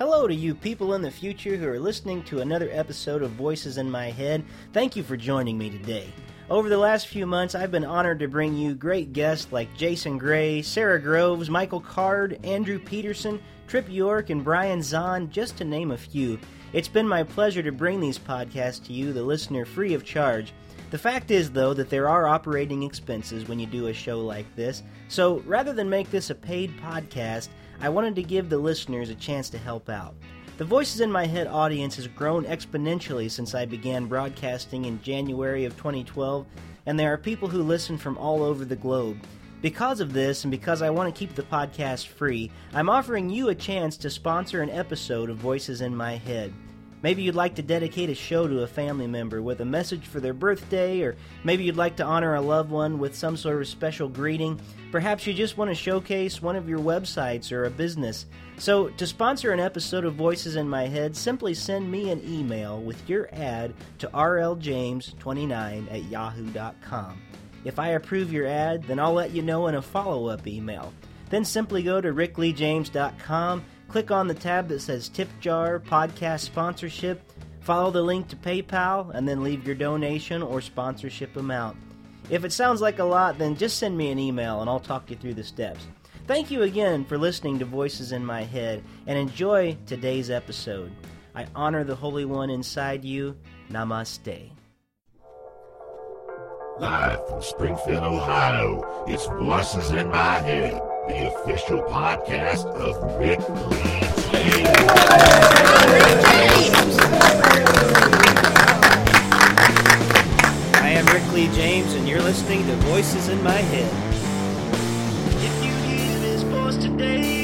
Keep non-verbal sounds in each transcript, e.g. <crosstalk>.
Hello to you people in the future who are listening to another episode of Voices in My Head. Thank you for joining me today. Over the last few months, I've been honored to bring you great guests like Jason Gray, Sara Groves, Michael Card, Andrew Peterson, Tripp York, and Brian Zahnd, just to name a few. It's been my pleasure to bring these podcasts to you, the listener, free of charge. The fact is, though, that there are operating expenses when you do a show like this, so rather than make this a paid podcast, I wanted to give the listeners a chance to help out. The Voices in My Head audience has grown exponentially since I began broadcasting in January of 2012, and there are people who listen from all over the globe. Because of this, and because I want to keep the podcast free, I'm offering you a chance to sponsor an episode of Voices in My Head. Maybe you'd like to dedicate a show to a family member with a message for their birthday, or maybe you'd like to honor a loved one with some sort of special greeting. Perhaps you just want to showcase one of your websites or a business. So, to sponsor an episode of Voices in My Head, simply send me an email with your ad to rljames29 at yahoo.com. If I approve your ad, then I'll let you know in a follow up email. Then simply go to rickleejames.com Click on the tab that says Tip Jar Podcast Sponsorship, follow the link to PayPal, and then leave your donation or sponsorship amount. If it sounds like a lot, then just send me an email and I'll talk you through the steps. Thank you again for listening to Voices in My Head and enjoy today's episode. I honor the Holy One inside you. Namaste. Live from Springfield, Ohio, it's Voices in My Head the official podcast of Rick Lee James. I am Rick Lee James, and you're listening to Voices in My Head. If you hear this voice today,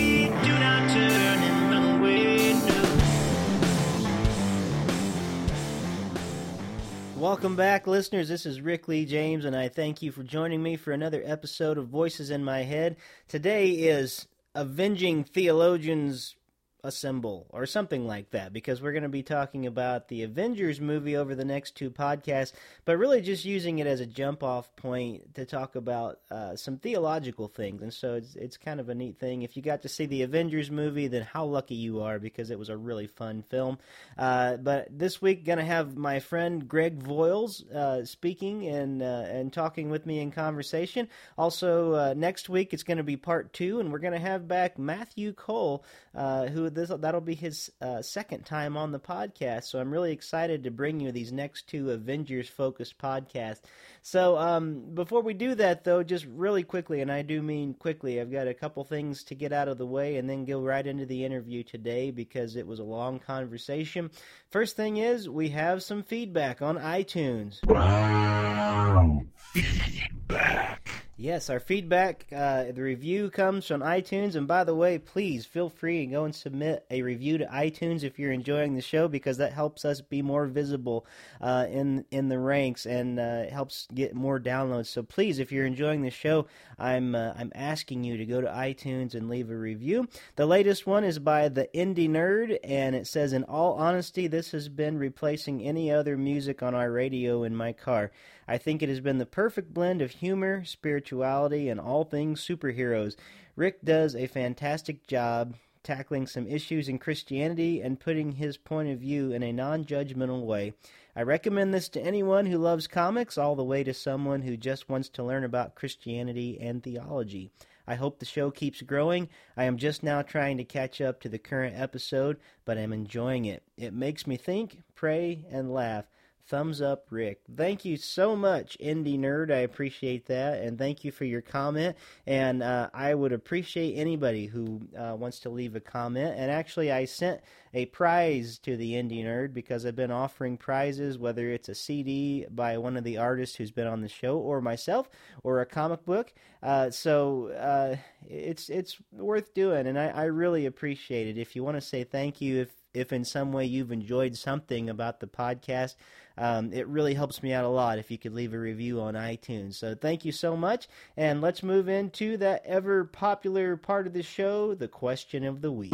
Welcome back, listeners. This is Rick Lee James, and I thank you for joining me for another episode of Voices in My Head. Today is Avenging Theologians assemble or something like that because we're going to be talking about the Avengers movie over the next two podcasts, but really just using it as a jump off point to talk about uh, some theological things. And so it's, it's kind of a neat thing. If you got to see the Avengers movie, then how lucky you are because it was a really fun film. Uh, but this week, going to have my friend Greg Voiles uh, speaking and, uh, and talking with me in conversation. Also, uh, next week, it's going to be part two, and we're going to have back Matthew Cole, uh, who this that'll be his uh, second time on the podcast. So I'm really excited to bring you these next two Avengers focused podcasts. So um, before we do that, though, just really quickly, and I do mean quickly, I've got a couple things to get out of the way, and then go right into the interview today because it was a long conversation. First thing is we have some feedback on iTunes. Wow, feedback. Yes, our feedback, uh, the review comes from iTunes. And by the way, please feel free and go and submit a review to iTunes if you're enjoying the show because that helps us be more visible uh, in in the ranks and uh, helps get more downloads. So please, if you're enjoying the show, I'm uh, I'm asking you to go to iTunes and leave a review. The latest one is by the Indie Nerd, and it says, "In all honesty, this has been replacing any other music on our radio in my car." I think it has been the perfect blend of humor, spirituality, and all things superheroes. Rick does a fantastic job tackling some issues in Christianity and putting his point of view in a non judgmental way. I recommend this to anyone who loves comics, all the way to someone who just wants to learn about Christianity and theology. I hope the show keeps growing. I am just now trying to catch up to the current episode, but I'm enjoying it. It makes me think, pray, and laugh. Thumbs up, Rick. Thank you so much, Indie Nerd. I appreciate that. And thank you for your comment. And uh, I would appreciate anybody who uh, wants to leave a comment. And actually, I sent a prize to the Indie Nerd because I've been offering prizes, whether it's a CD by one of the artists who's been on the show, or myself, or a comic book. Uh, so uh, it's it's worth doing, and I, I really appreciate it. If you want to say thank you, if if in some way you've enjoyed something about the podcast, um, it really helps me out a lot if you could leave a review on iTunes. So thank you so much. And let's move into that ever popular part of the show the question of the week.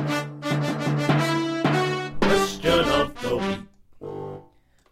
Question of the week.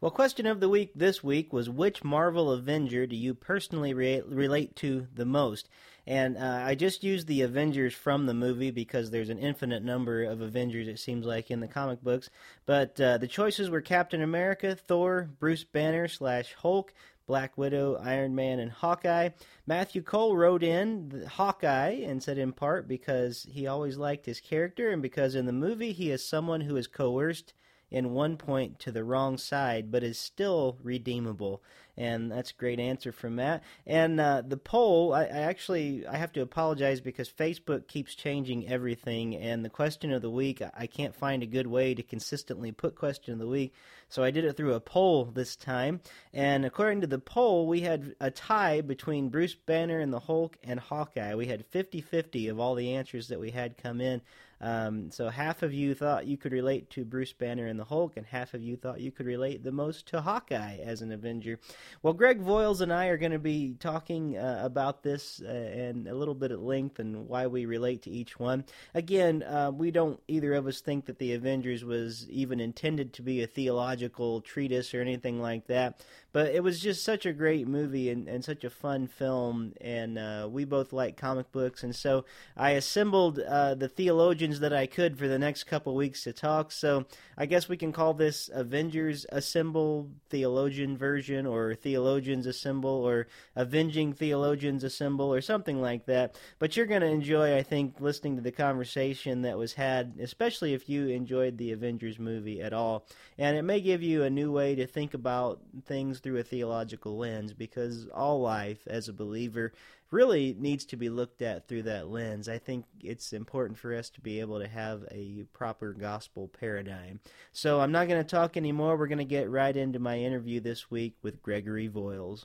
Well, question of the week this week was which Marvel Avenger do you personally re- relate to the most? And uh, I just used the Avengers from the movie because there's an infinite number of Avengers, it seems like, in the comic books. But uh, the choices were Captain America, Thor, Bruce Banner slash Hulk, Black Widow, Iron Man, and Hawkeye. Matthew Cole wrote in Hawkeye and said in part because he always liked his character and because in the movie he is someone who is coerced in one point to the wrong side, but is still redeemable. And that's a great answer from Matt. And uh, the poll, I, I, actually I have to apologize because Facebook keeps changing everything. And the question of the week, I can't find a good way to consistently put question of the week, so I did it through a poll this time. And according to the poll, we had a tie between Bruce Banner and the Hulk and Hawkeye. We had 50-50 of all the answers that we had come in. Um, so half of you thought you could relate to Bruce Banner and the Hulk, and half of you thought you could relate the most to Hawkeye as an Avenger. Well, Greg Voiles and I are going to be talking uh, about this uh, and a little bit at length and why we relate to each one. Again, uh, we don't either of us think that the Avengers was even intended to be a theological treatise or anything like that, but it was just such a great movie and, and such a fun film, and uh, we both like comic books, and so I assembled uh, the theologians that I could for the next couple weeks to talk. So I guess we can call this Avengers Assemble Theologian version, or Theologians Assemble, or Avenging Theologians Assemble, or something like that. But you're going to enjoy, I think, listening to the conversation that was had, especially if you enjoyed the Avengers movie at all. And it may give you a new way to think about things through a theological lens, because all life as a believer really needs to be looked at through that lens. I think it's important for us to be able to have a proper gospel paradigm. So I'm not going to talk anymore. We're going to get right into my interview this week with Gregory Voiles.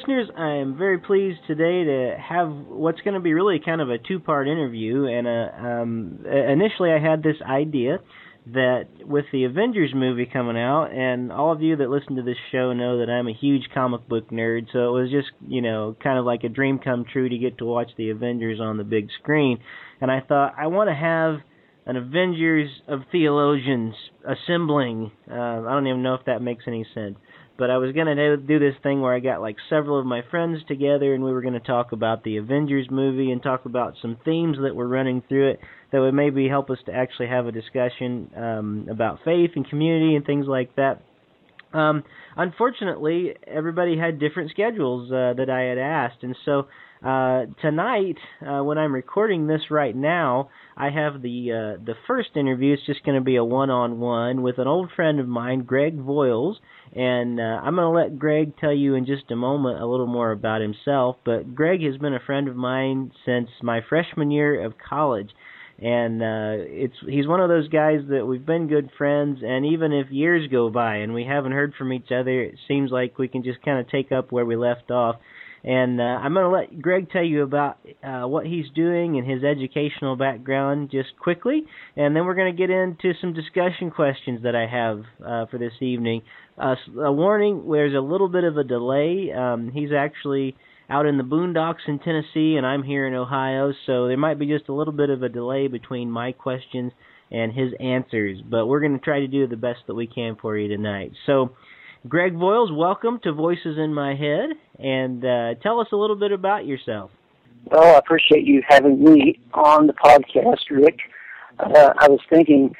Listeners, I am very pleased today to have what's going to be really kind of a two-part interview. And uh, um, initially, I had this idea that with the Avengers movie coming out, and all of you that listen to this show know that I'm a huge comic book nerd, so it was just, you know, kind of like a dream come true to get to watch the Avengers on the big screen. And I thought, I want to have an Avengers of theologians assembling. Uh, I don't even know if that makes any sense but I was going to do this thing where I got like several of my friends together and we were going to talk about the Avengers movie and talk about some themes that were running through it that would maybe help us to actually have a discussion um, about faith and community and things like that. Um, unfortunately, everybody had different schedules uh, that I had asked, and so uh, tonight, uh, when I'm recording this right now, I have the uh, the first interview. It's just going to be a one-on-one with an old friend of mine, Greg Voiles, and uh, I'm going to let Greg tell you in just a moment a little more about himself. But Greg has been a friend of mine since my freshman year of college, and uh, it's he's one of those guys that we've been good friends. And even if years go by and we haven't heard from each other, it seems like we can just kind of take up where we left off. And uh, I'm going to let Greg tell you about uh, what he's doing and his educational background just quickly, and then we're going to get into some discussion questions that I have uh, for this evening. Uh, a warning: there's a little bit of a delay. Um, he's actually out in the boondocks in Tennessee, and I'm here in Ohio, so there might be just a little bit of a delay between my questions and his answers. But we're going to try to do the best that we can for you tonight. So. Greg Voiles, welcome to Voices in My Head, and uh, tell us a little bit about yourself. Well, I appreciate you having me on the podcast, Rick. Uh, I was thinking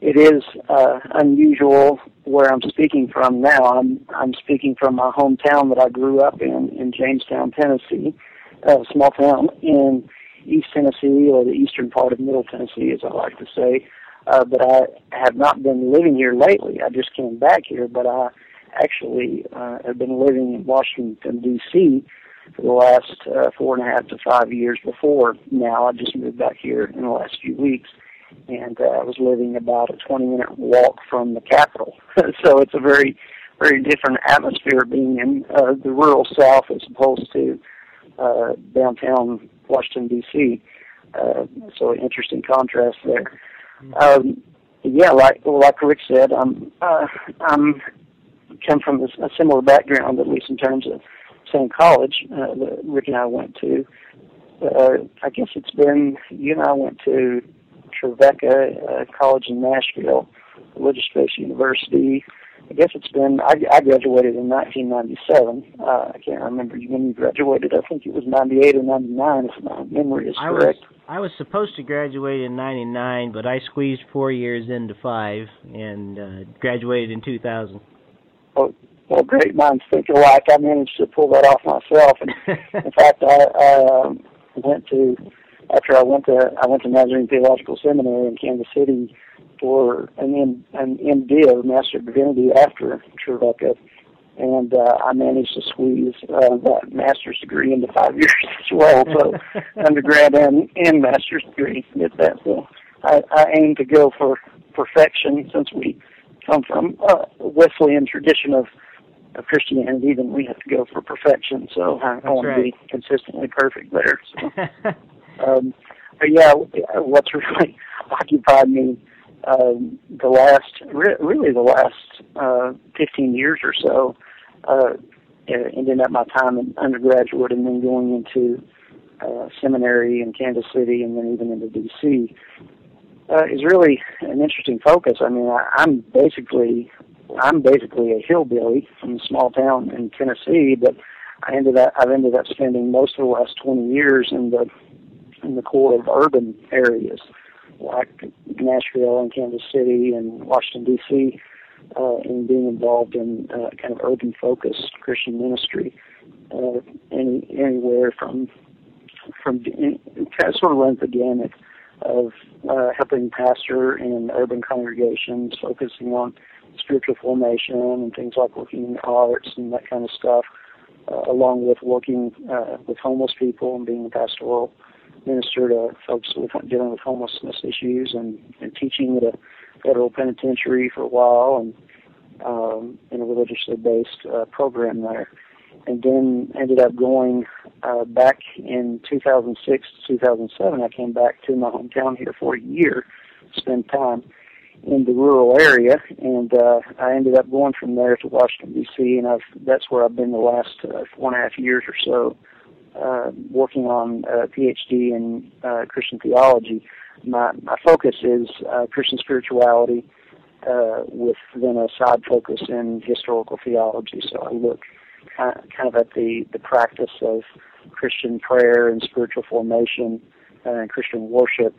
it is uh, unusual where I'm speaking from now. I'm I'm speaking from my hometown that I grew up in, in Jamestown, Tennessee, a small town in East Tennessee or the eastern part of Middle Tennessee, as I like to say. Uh, but I have not been living here lately. I just came back here, but I actually uh, have been living in Washington D.C. for the last uh, four and a half to five years before now. I just moved back here in the last few weeks, and uh, I was living about a 20 minute walk from the Capitol. <laughs> so it's a very, very different atmosphere being in uh, the rural South as opposed to uh, downtown Washington D.C. Uh, so an interesting contrast there. Um, yeah, like well, like Rick said, I'm uh, I'm come from a, similar background, at least in terms of same college uh, that Rick and I went to. uh, I guess it's been you and I went to Trevecca uh, College in Nashville, Religious Faith University. I guess it's been. I, I graduated in 1997. Uh, I can't remember when you graduated. I think it was 98 or 99, if my memory is I correct. was I was supposed to graduate in '99, but I squeezed four years into five and uh, graduated in 2000. Well, well, great minds think alike. I managed to pull that off myself. And <laughs> in fact, I, I um, went to after I went to I went to Nazarene Theological Seminary in Kansas City for an M, an MD of Master of Divinity after Trevecca, and uh, I managed to squeeze uh, that master's degree into five <laughs> years as well. So <laughs> undergrad and and master's degree. Get that. So I, I aim to go for perfection since we come from uh, Wesleyan tradition of of Christianity, then we have to go for perfection. So I, I want right. to be consistently perfect there. So. <laughs> Um, but yeah, what's really <laughs> occupied me um, the last, re- really the last uh, 15 years or so, uh, ending up my time in undergraduate and then going into uh, seminary in Kansas City and then even into D.C. Uh, is really an interesting focus. I mean, I, I'm basically I'm basically a hillbilly from a small town in Tennessee, but I ended up I've ended up spending most of the last 20 years in the in the core of urban areas like Nashville and Kansas City and Washington D.C. Uh, and being involved in uh, kind of urban focused Christian ministry, uh, any anywhere from from kind of sort of runs the gamut of uh, helping pastor in urban congregations, focusing on spiritual formation and things like working in the arts and that kind of stuff, uh, along with working uh, with homeless people and being a pastoral minister to folks with, dealing with homelessness issues and, and teaching at a federal penitentiary for a while and um, in a religiously based uh, program there. And then ended up going uh, back in 2006 to 2007. I came back to my hometown here for a year, spend time in the rural area, and uh, I ended up going from there to Washington D.C. and I've that's where I've been the last uh, four and a half years or so uh, working on a PhD in uh, Christian theology. My, my focus is uh, Christian spirituality uh, with then a side focus in historical theology. So I look kind of at the, the practice of Christian prayer and spiritual formation uh, and Christian worship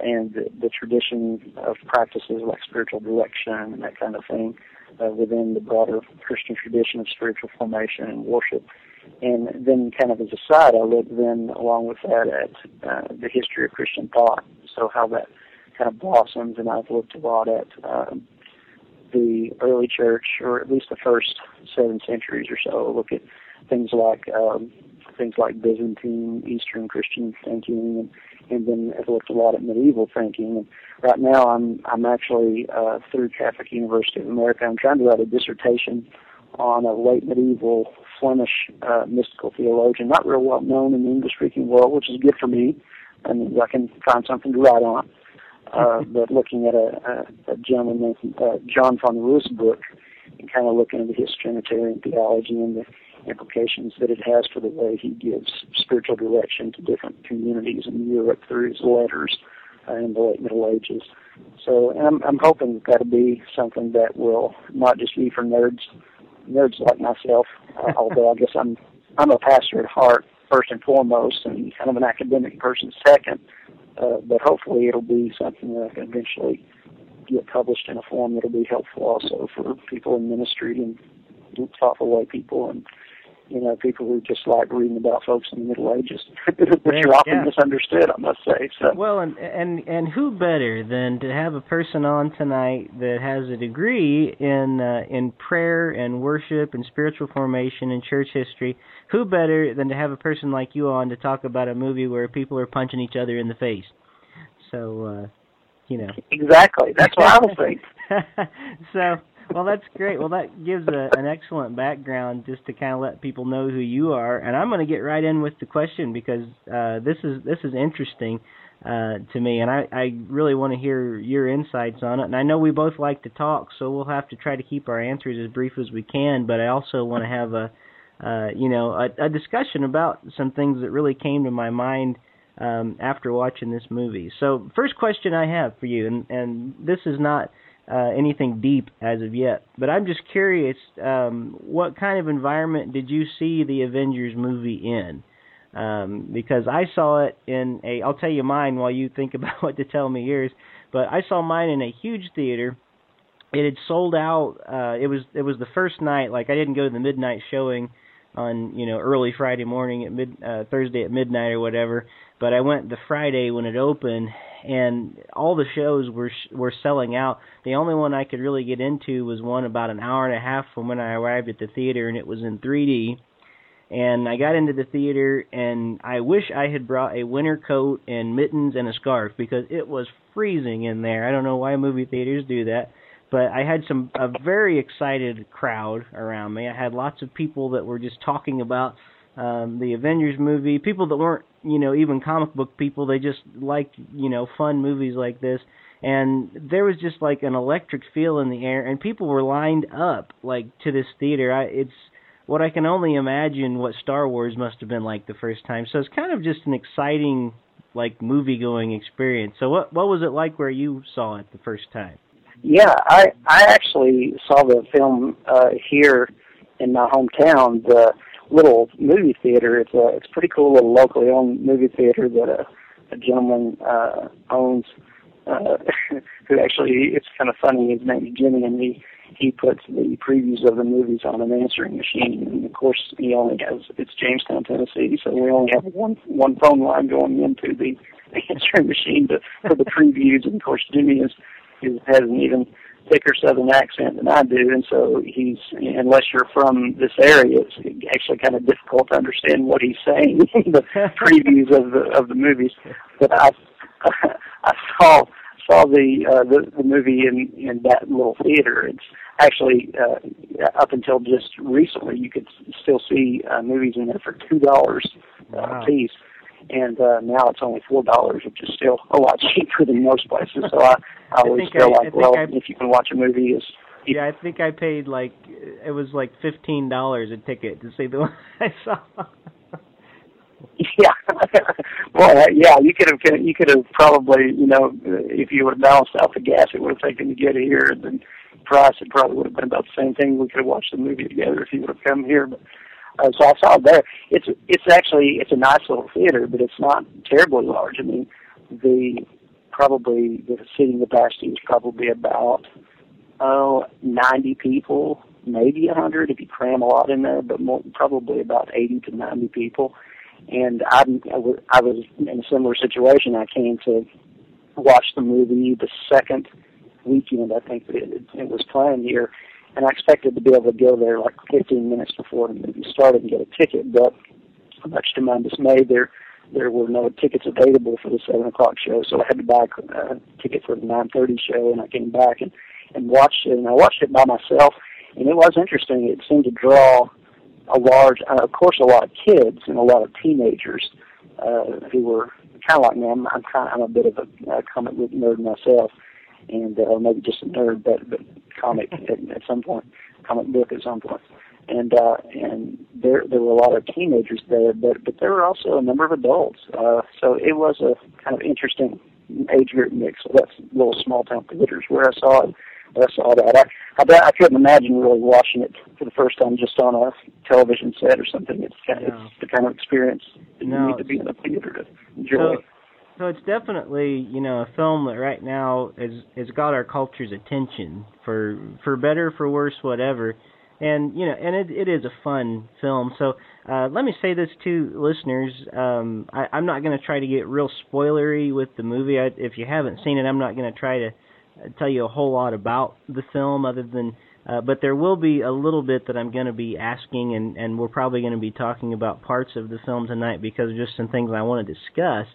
and the, the tradition of practices like spiritual direction and that kind of thing uh, within the broader Christian tradition of spiritual formation and worship. And then, kind of as a side, I look then along with that at uh, the history of Christian thought. So how that kind of blossoms, and I've looked a lot at um, the early church, or at least the first seven centuries or so. Look at things like um, things like Byzantine, Eastern Christian thinking, and and then I've looked a lot at medieval thinking. And right now, I'm I'm actually uh, through Catholic University of America. I'm trying to write a dissertation on a late medieval Flemish uh, mystical theologian, not real well known in the English-speaking world, which is good for me. I mean, I can find something to write on. Uh, but looking at a, a, a gentleman named uh, John von Ruysbroeck and kind of looking at his Trinitarian theology and the implications that it has for the way he gives spiritual direction to different communities in Europe through his letters uh, in the late Middle Ages. So I'm, I'm hoping that that'll be something that will not just be for nerds, nerds like myself. Uh, <laughs> although I guess I'm I'm a pastor at heart first and foremost, and kind of an academic person second. Uh, but hopefully it'll be something that I can eventually get published in a form that'll be helpful also for people in ministry and thoughtful way people and you know, people who just like reading about folks in the Middle Ages, <laughs> which are often yeah. misunderstood, I must say. So. Well, and and and who better than to have a person on tonight that has a degree in uh, in prayer and worship and spiritual formation and church history? Who better than to have a person like you on to talk about a movie where people are punching each other in the face? So, uh, you know. Exactly. That's what I was thinking. <laughs> so well, that's great. Well, that gives a, an excellent background just to kind of let people know who you are. And I'm going to get right in with the question because uh, this is this is interesting uh, to me, and I, I really want to hear your insights on it. And I know we both like to talk, so we'll have to try to keep our answers as brief as we can. But I also want to have a uh, you know, a, a discussion about some things that really came to my mind um, after watching this movie. So, first question I have for you, and and this is not uh, anything deep as of yet, but I'm just curious, um, what kind of environment did you see the Avengers movie in? Um, because I saw it in a, I'll tell you mine while you think <laughs> about what to tell me yours, but I saw mine in a huge theater. It had sold out. Uh, it was it was the first night. Like I didn't go to the midnight showing on you know early Friday morning at mid uh, Thursday at midnight or whatever. But I went the Friday when it opened, and all the shows were were selling out. The only one I could really get into was one about an hour and a half from when I arrived at the theater, and it was in 3D. And I got into the theater, and I wish I had brought a winter coat and mittens and a scarf because it was freezing in there. I don't know why movie theaters do that but I had some a very excited crowd around me. I had lots of people that were just talking about um the Avengers movie, people that weren't, you know, even comic book people, they just like you know, fun movies like this. And there was just like an electric feel in the air and people were lined up like to this theater. I it's what I can only imagine what Star Wars must have been like the first time. So it's kind of just an exciting like movie going experience. So what what was it like where you saw it the first time? Yeah, I I actually saw the film uh, here in my hometown, the little movie theater. It's a it's a pretty cool little locally owned movie theater that a, a gentleman uh, owns. Uh, <laughs> who actually it's kind of funny. His name is Jimmy, and he he puts the previews of the movies on an answering machine. And of course, he only has it's Jamestown, Tennessee, so we only have one one phone line going into the <laughs> answering machine to, for the previews. And of course, Jimmy is who has an even thicker southern accent than I do, and so he's unless you're from this area, it's actually kind of difficult to understand what he's saying in <laughs> the previews of the of the movies. But I <laughs> I saw saw the uh, the, the movie in in that little theater. It's actually uh, up until just recently you could still see uh, movies in there for two dollars wow. a piece and uh, now it's only four dollars, which is still a lot <laughs> cheaper than most places. So I, I always I feel I, like, well, I, if you can watch a movie, is yeah, I think I paid like it was like fifteen dollars a ticket to see the <laughs> one I saw. yeah, <laughs> well, yeah, you could have you could have probably you know if you would have balanced out the gas it would have taken to get here, and then price it probably would have been about the same thing. We could have watched the movie together if you would have come here, but uh, so I saw it there. It's it's actually it's a nice little theater, but it's not terribly large. I mean, the probably the seating capacity is probably about oh ninety people, maybe a hundred if you cram a lot in there, but more, probably about eighty to ninety people. And I, I was in a similar situation. I came to watch the movie the second weekend I think it, it was playing here and I expected to be able to go there like 15 minutes before the movie started and get a ticket, but much to my dismay, there there were no tickets available for the seven o'clock show, so I had to buy a ticket for the 9:30 show, and I came back and and watched it, and I watched it by myself, and it was interesting. It seemed to draw a large, uh, of course, a lot of kids and a lot of teenagers uh, who were kind of like me. I'm, I'm kind of I'm a bit of a, a comic book nerd myself, and uh, maybe just a nerd, but but comic at, at some point, comic book at some point, and uh, and there there were a lot of teenagers there, but but there were also a number of adults. Uh, so it was a kind of interesting age group mix. So that's little small town theaters where I saw it. I saw that. I, I I couldn't imagine really watching it for the first time just on a television set or something. It's kind of, no. it's the kind of experience that no. you need to be in a theater to enjoy. So, so it's definitely you know a film that right now has has got our culture's attention for for better for worse whatever, and you know and it it is a fun film. So uh, let me say this to listeners: um, I, I'm not going to try to get real spoilery with the movie. I, if you haven't seen it, I'm not going to try to uh, tell you a whole lot about the film other than. Uh, but there will be a little bit that I'm going to be asking, and, and we're probably going to be talking about parts of the film tonight because of just some things I want to discuss.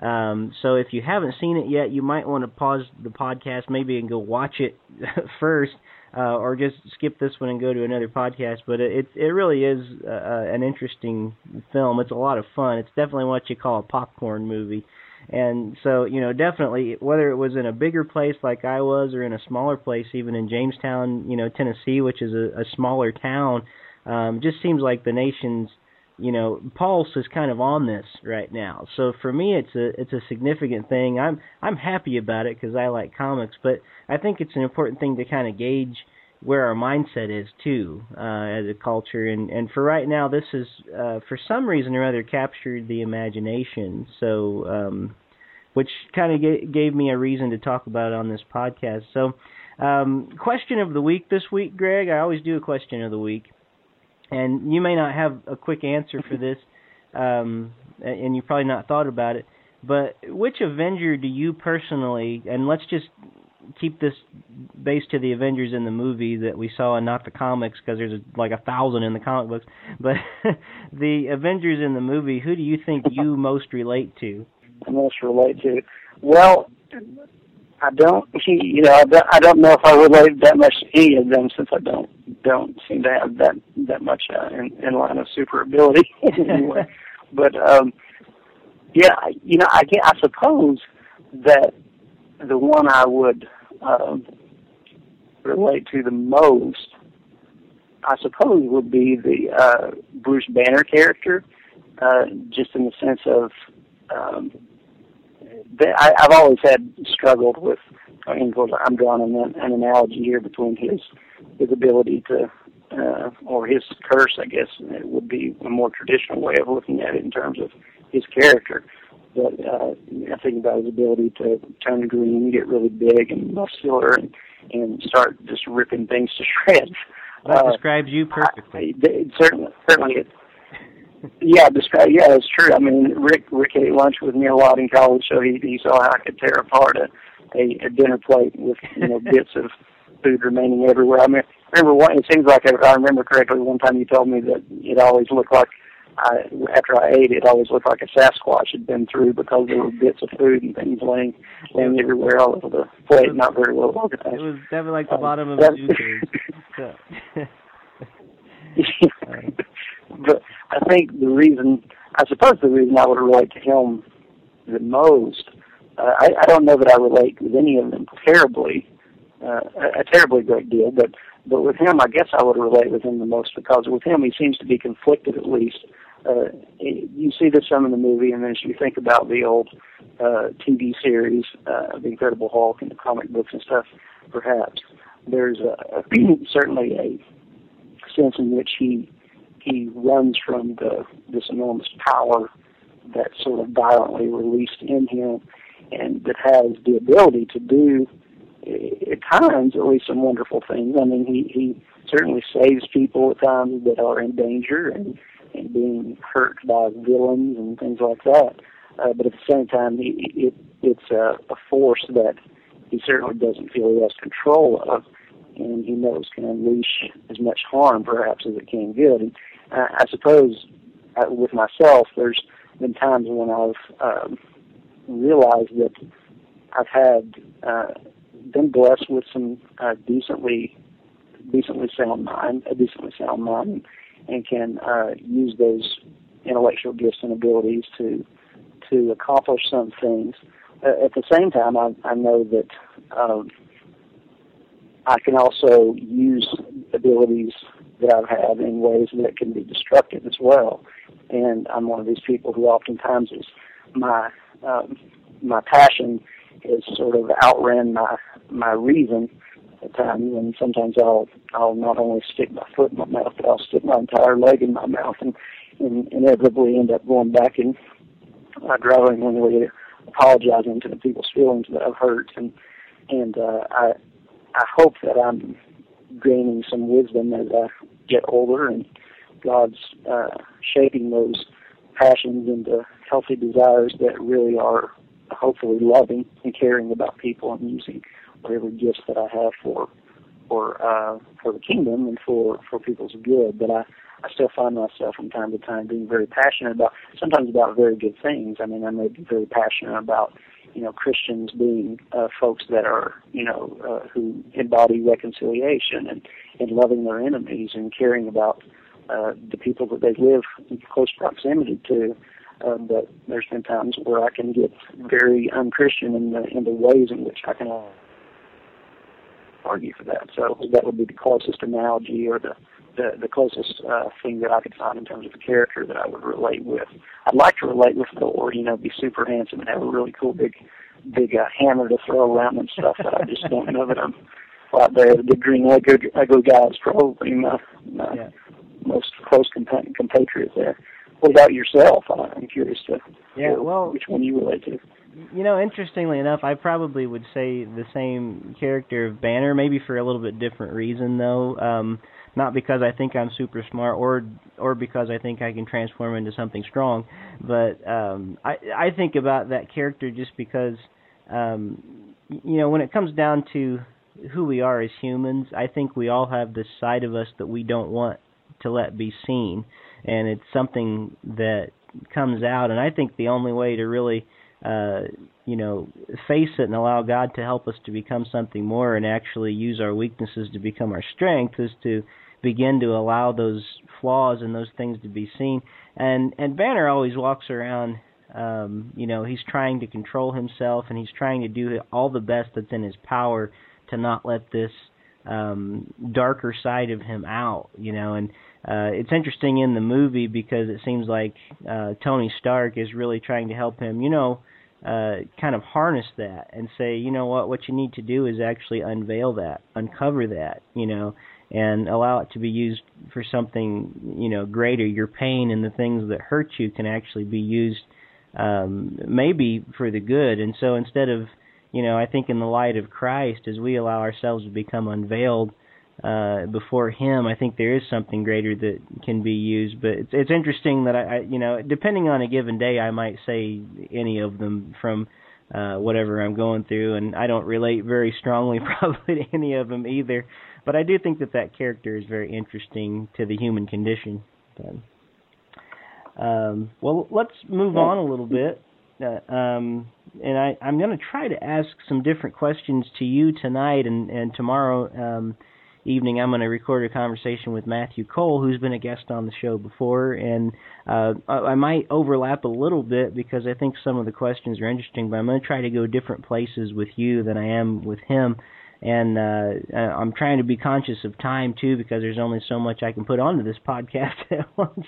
Um, so if you haven't seen it yet, you might want to pause the podcast maybe and go watch it <laughs> first, uh, or just skip this one and go to another podcast. But it it really is uh, uh, an interesting film. It's a lot of fun. It's definitely what you call a popcorn movie. And so, you know, definitely, whether it was in a bigger place like I was, or in a smaller place, even in Jamestown, you know, Tennessee, which is a, a smaller town, Um, just seems like the nation's you know pulse is kind of on this right now. So for me, it's a it's a significant thing. I'm I'm happy about it because I like comics, but I think it's an important thing to kind of gauge where our mindset is too uh, as a culture. And and for right now, this is uh, for some reason or other captured the imagination. So. Um, which kind of g- gave me a reason to talk about it on this podcast. So, um, question of the week this week, Greg. I always do a question of the week and you may not have a quick answer for this, um, and you've probably not thought about it. But which Avenger do you personally, and let's just keep this based to the Avengers in the movie that we saw and not the comics because there's like a thousand in the comic books. <laughs> But <laughs> the Avengers in the movie, who do you think you most relate to? Most relate to? Well, I don't, you know, I don't, I don't know if I relate that much to any of them since I don't don't seem to have that that much uh, in, in line of super ability <laughs> anyway. but um, yeah, you know, I can I suppose that the one I would um, relate to the most, I suppose, would be the uh, Bruce Banner character, uh, just in the sense of. Um, I, I've always had struggled with. I mean, I'm drawing an, an analogy here between his his ability to, uh, or his curse, I guess, it would be a more traditional way of looking at it in terms of his character. But uh, I think about his ability to turn green, get really big and muscular, and, and start just ripping things to shreds. That uh, describes you perfectly. I, it, certainly, certainly, it, yeah, describe. Yeah, it's true. I mean, Rick Rick ate lunch with me a lot in college, so he he saw how I could tear apart a a, a dinner plate with you know <laughs> bits of food remaining everywhere. I mean, remember one. It seems like if I remember correctly, one time you told me that it always looked like I, after I ate, it always looked like a Sasquatch had been through because there were bits of food and things laying laying everywhere all over the plate, not very well organized. It was definitely like the um, bottom of a suitcase. <laughs> <laughs> so. but I think the reason, I suppose the reason I would relate to him the most, uh, I, I don't know that I relate with any of them terribly, uh, a, a terribly great deal, but but with him, I guess I would relate with him the most because with him, he seems to be conflicted at least. Uh, you see this some in the movie, and then as you think about the old uh, TV series, uh, The Incredible Hulk, and the comic books and stuff, perhaps there's a, <clears throat> certainly a sense in which he he runs from the this enormous power that's sort of violently released in him, and that has the ability to do at times at least some wonderful things. I mean, he he certainly saves people at times that are in danger and and being hurt by villains and things like that. Uh, but at the same time, he, it, it's a, a force that he certainly doesn't feel he has control of, and he knows can unleash as much harm perhaps as it can good. And I suppose uh, with myself, there's been times when I've um, realized that I've had uh, been blessed with some uh, decently decently sound mind, a decently sound mind, and can uh, use those intellectual gifts and abilities to to accomplish some things. Uh, at the same time, I, I know that um, I can also use abilities that I've had in ways that can be destructive as well. And I'm one of these people who oftentimes is my um, my passion has sort of outran my my reason at times, and sometimes I'll I'll not only stick my foot in my mouth, but I'll stick my entire leg in my mouth, and, and inevitably end up going back and uh, growlingly apologizing to the people's feelings that I've hurt, and and uh, I I hope that I'm gaining some wisdom as I get older, and God's uh, shaping those passions into healthy desires that really are hopefully loving and caring about people and using whatever gifts that I have for for uh, for the kingdom and for for people's good. But I I still find myself from time to time being very passionate about sometimes about very good things. I mean, I may be very passionate about you know Christians being uh, folks that are you know uh, who embody reconciliation and and loving their enemies and caring about uh, the people that they live in close proximity to. Uh, but there's been times where I can get very unchristian in the in the ways in which I can argue for that. So that would be the closest analogy or the the the closest uh, thing that I could find in terms of a character that I would relate with. I'd like to relate with Thor, you know, be super handsome and have a really cool big big uh, hammer to throw around and stuff. But I just don't know that I'm out there. The big green Lego Lego guy is probably my, my yeah. most close compa- compatriot there. What about yourself? I'm curious to yeah, well, which one you relate to. You know, interestingly enough, I probably would say the same character of Banner, maybe for a little bit different reason though. Um not because I think I'm super smart or or because I think I can transform into something strong, but um I I think about that character just because um you know, when it comes down to who we are as humans, I think we all have this side of us that we don't want to let be seen and it's something that comes out and I think the only way to really uh you know face it and allow God to help us to become something more and actually use our weaknesses to become our strength is to begin to allow those flaws and those things to be seen. And and Banner always walks around um you know he's trying to control himself and he's trying to do all the best that's in his power to not let this um darker side of him out you know. And uh, it's interesting in the movie because it seems like uh, Tony Stark is really trying to help him, you know, uh, kind of harness that and say, you know what, what you need to do is actually unveil that, uncover that, you know, and allow it to be used for something, you know, greater. Your pain and the things that hurt you can actually be used, um, maybe for the good. And so instead of, you know, I think in the light of Christ, as we allow ourselves to become unveiled uh, before him, I think there is something greater that can be used. But it's it's interesting that I, I you know depending on a given day, I might say any of them from uh, whatever I'm going through, and I don't relate very strongly <laughs> probably to any of them either. But I do think that that character is very interesting to the human condition. But, um, well, let's move on a little bit. Uh, um, and I, I'm going to try to ask some different questions to you tonight and, and tomorrow. Um, evening, I'm going to record a conversation with Matthew Cole, who's been a guest on the show before, and uh, I might overlap a little bit because I think some of the questions are interesting. But I'm going to try to go different places with you than I am with him, and uh, I'm trying to be conscious of time too because there's only so much I can put onto this podcast <laughs> at once.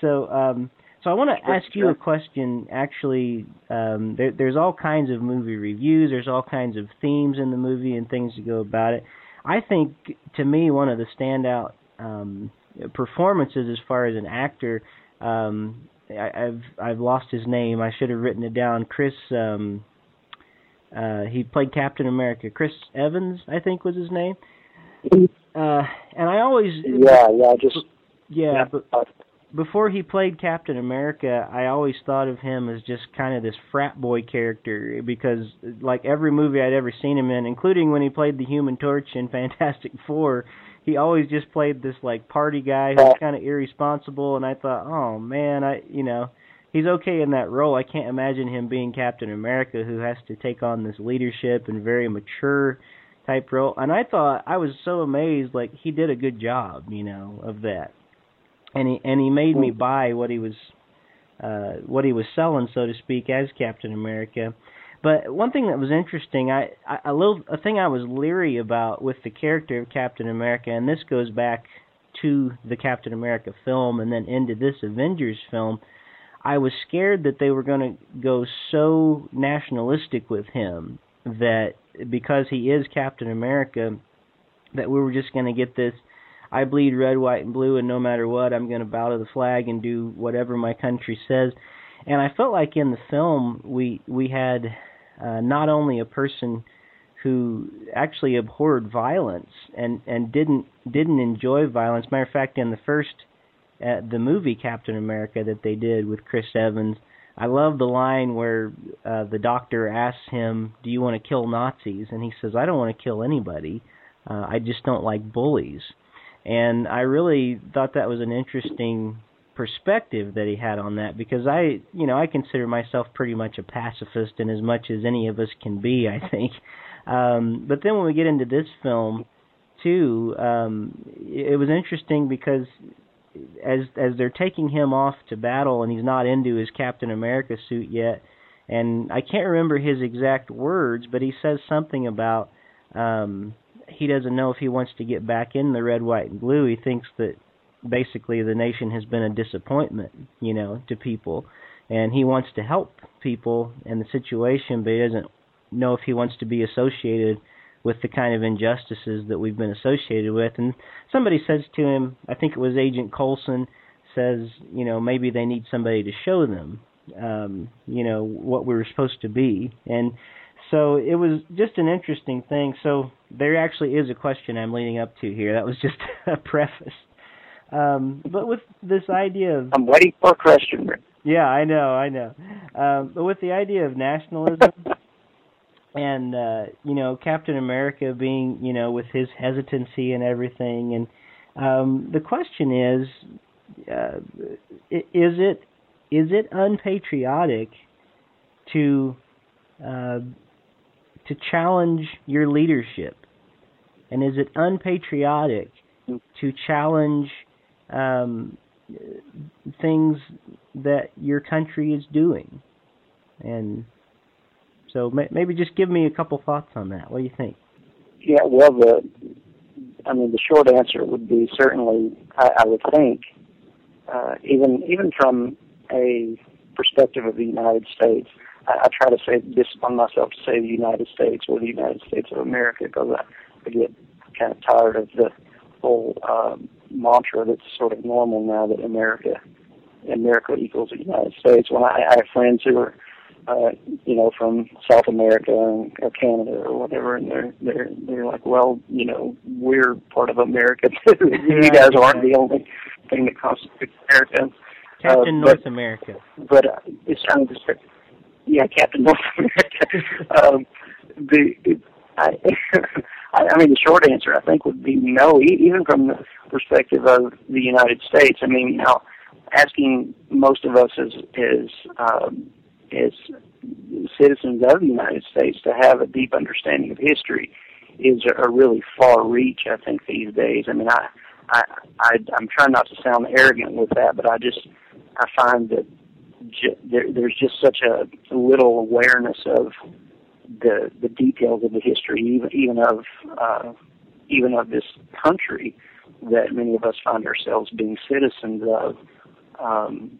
So. Um, so I want to ask you a question. Actually, um, there, there's all kinds of movie reviews. There's all kinds of themes in the movie and things to go about it. I think to me one of the standout um, performances as far as an actor. Um, I, I've I've lost his name. I should have written it down. Chris. Um, uh, he played Captain America. Chris Evans, I think, was his name. Uh, and I always. Yeah, yeah, just. Yeah, yeah. but before he played Captain America, I always thought of him as just kind of this frat boy character because, like every movie I'd ever seen him in, including when he played the Human Torch in <laughs> Fantastic Four, he always just played this like party guy who's kind of irresponsible. And I thought, oh man, I you know, he's okay in that role. I can't imagine him being Captain America, who has to take on this leadership and very mature type role. And I thought I was so amazed, like he did a good job, you know, of that and he and he made me buy what he was uh what he was selling so to speak as Captain America. But one thing that was interesting, I, I a little a thing I was leery about with the character of Captain America, and this goes back to the Captain America film and then into this Avengers film. I was scared that they were going to go so nationalistic with him that because he is Captain America, that we were just going to get this I bleed red, white, and blue, and no matter what, I'm going to bow to the flag and do whatever my country says. And I felt like in the film we we had uh, not only a person who actually abhorred violence and and didn't didn't enjoy violence. Matter of fact, in the first uh, the movie Captain America that they did with Chris Evans, I love the line where uh, the doctor asks him, "Do you want to kill Nazis?" and he says, "I don't want to kill anybody. Uh, I just don't like bullies." And I really thought that was an interesting perspective that he had on that because I, you know, I consider myself pretty much a pacifist and as much as any of us can be, I <laughs> think. Um, but then when we get into this film, too, um, it was interesting because as as they're taking him off to battle and he's not into his Captain America suit yet, and I can't remember his exact words, but he says something about um he doesn't know if he wants to get back in the red, white, and blue. He thinks that basically the nation has been a disappointment, you know, to people, and he wants to help people in the situation, but he doesn't know if he wants to be associated with the kind of injustices that we've been associated with. And somebody says to him, I think it was Agent Coulson, says, you know, maybe they need somebody to show them, um, you know, what we were supposed to be. And so it was just an interesting thing. So there actually is a question I'm leading up to here. That was just <laughs> a preface. Um, but with this idea of I'm waiting for a question. yeah, I know, I know. Um, but with the idea of nationalism <laughs> and uh, you know Captain America being you know with his hesitancy and everything, and um, the question is, uh, is it is it unpatriotic to uh, to challenge your leadership, and is it unpatriotic to challenge um, things that your country is doing, and so maybe just give me a couple thoughts on that. What do you think? Yeah, well, the I mean, the short answer would be certainly. I, I would think, uh, even even from a perspective of the United States, I, I try to say this discipline myself to say the United States or the United States of America because I, I get kind of tired of the whole um, mantra that's sort of normal now that America America equals the United States. When I, I have friends who are uh, you know, from South America or Canada or whatever, and they're they're they're like, well, you know, we're part of America <laughs> you guys aren't the only thing that constitutes America. Captain uh, North but, America. But uh, it's I mean, yeah, Captain North America. <laughs> um, the it, <laughs> I, I mean, the short answer I think would be no, even from the perspective of the United States. I mean, now asking most of us as is um, as citizens of the United States to have a deep understanding of history is a, really far reach. I think these days. I mean, I, I, I I'm trying not to sound arrogant with that, but I just I find that there, there's just such a little awareness of the the details of the history, even even of uh, even of this country, that many of us find ourselves being citizens of. Um,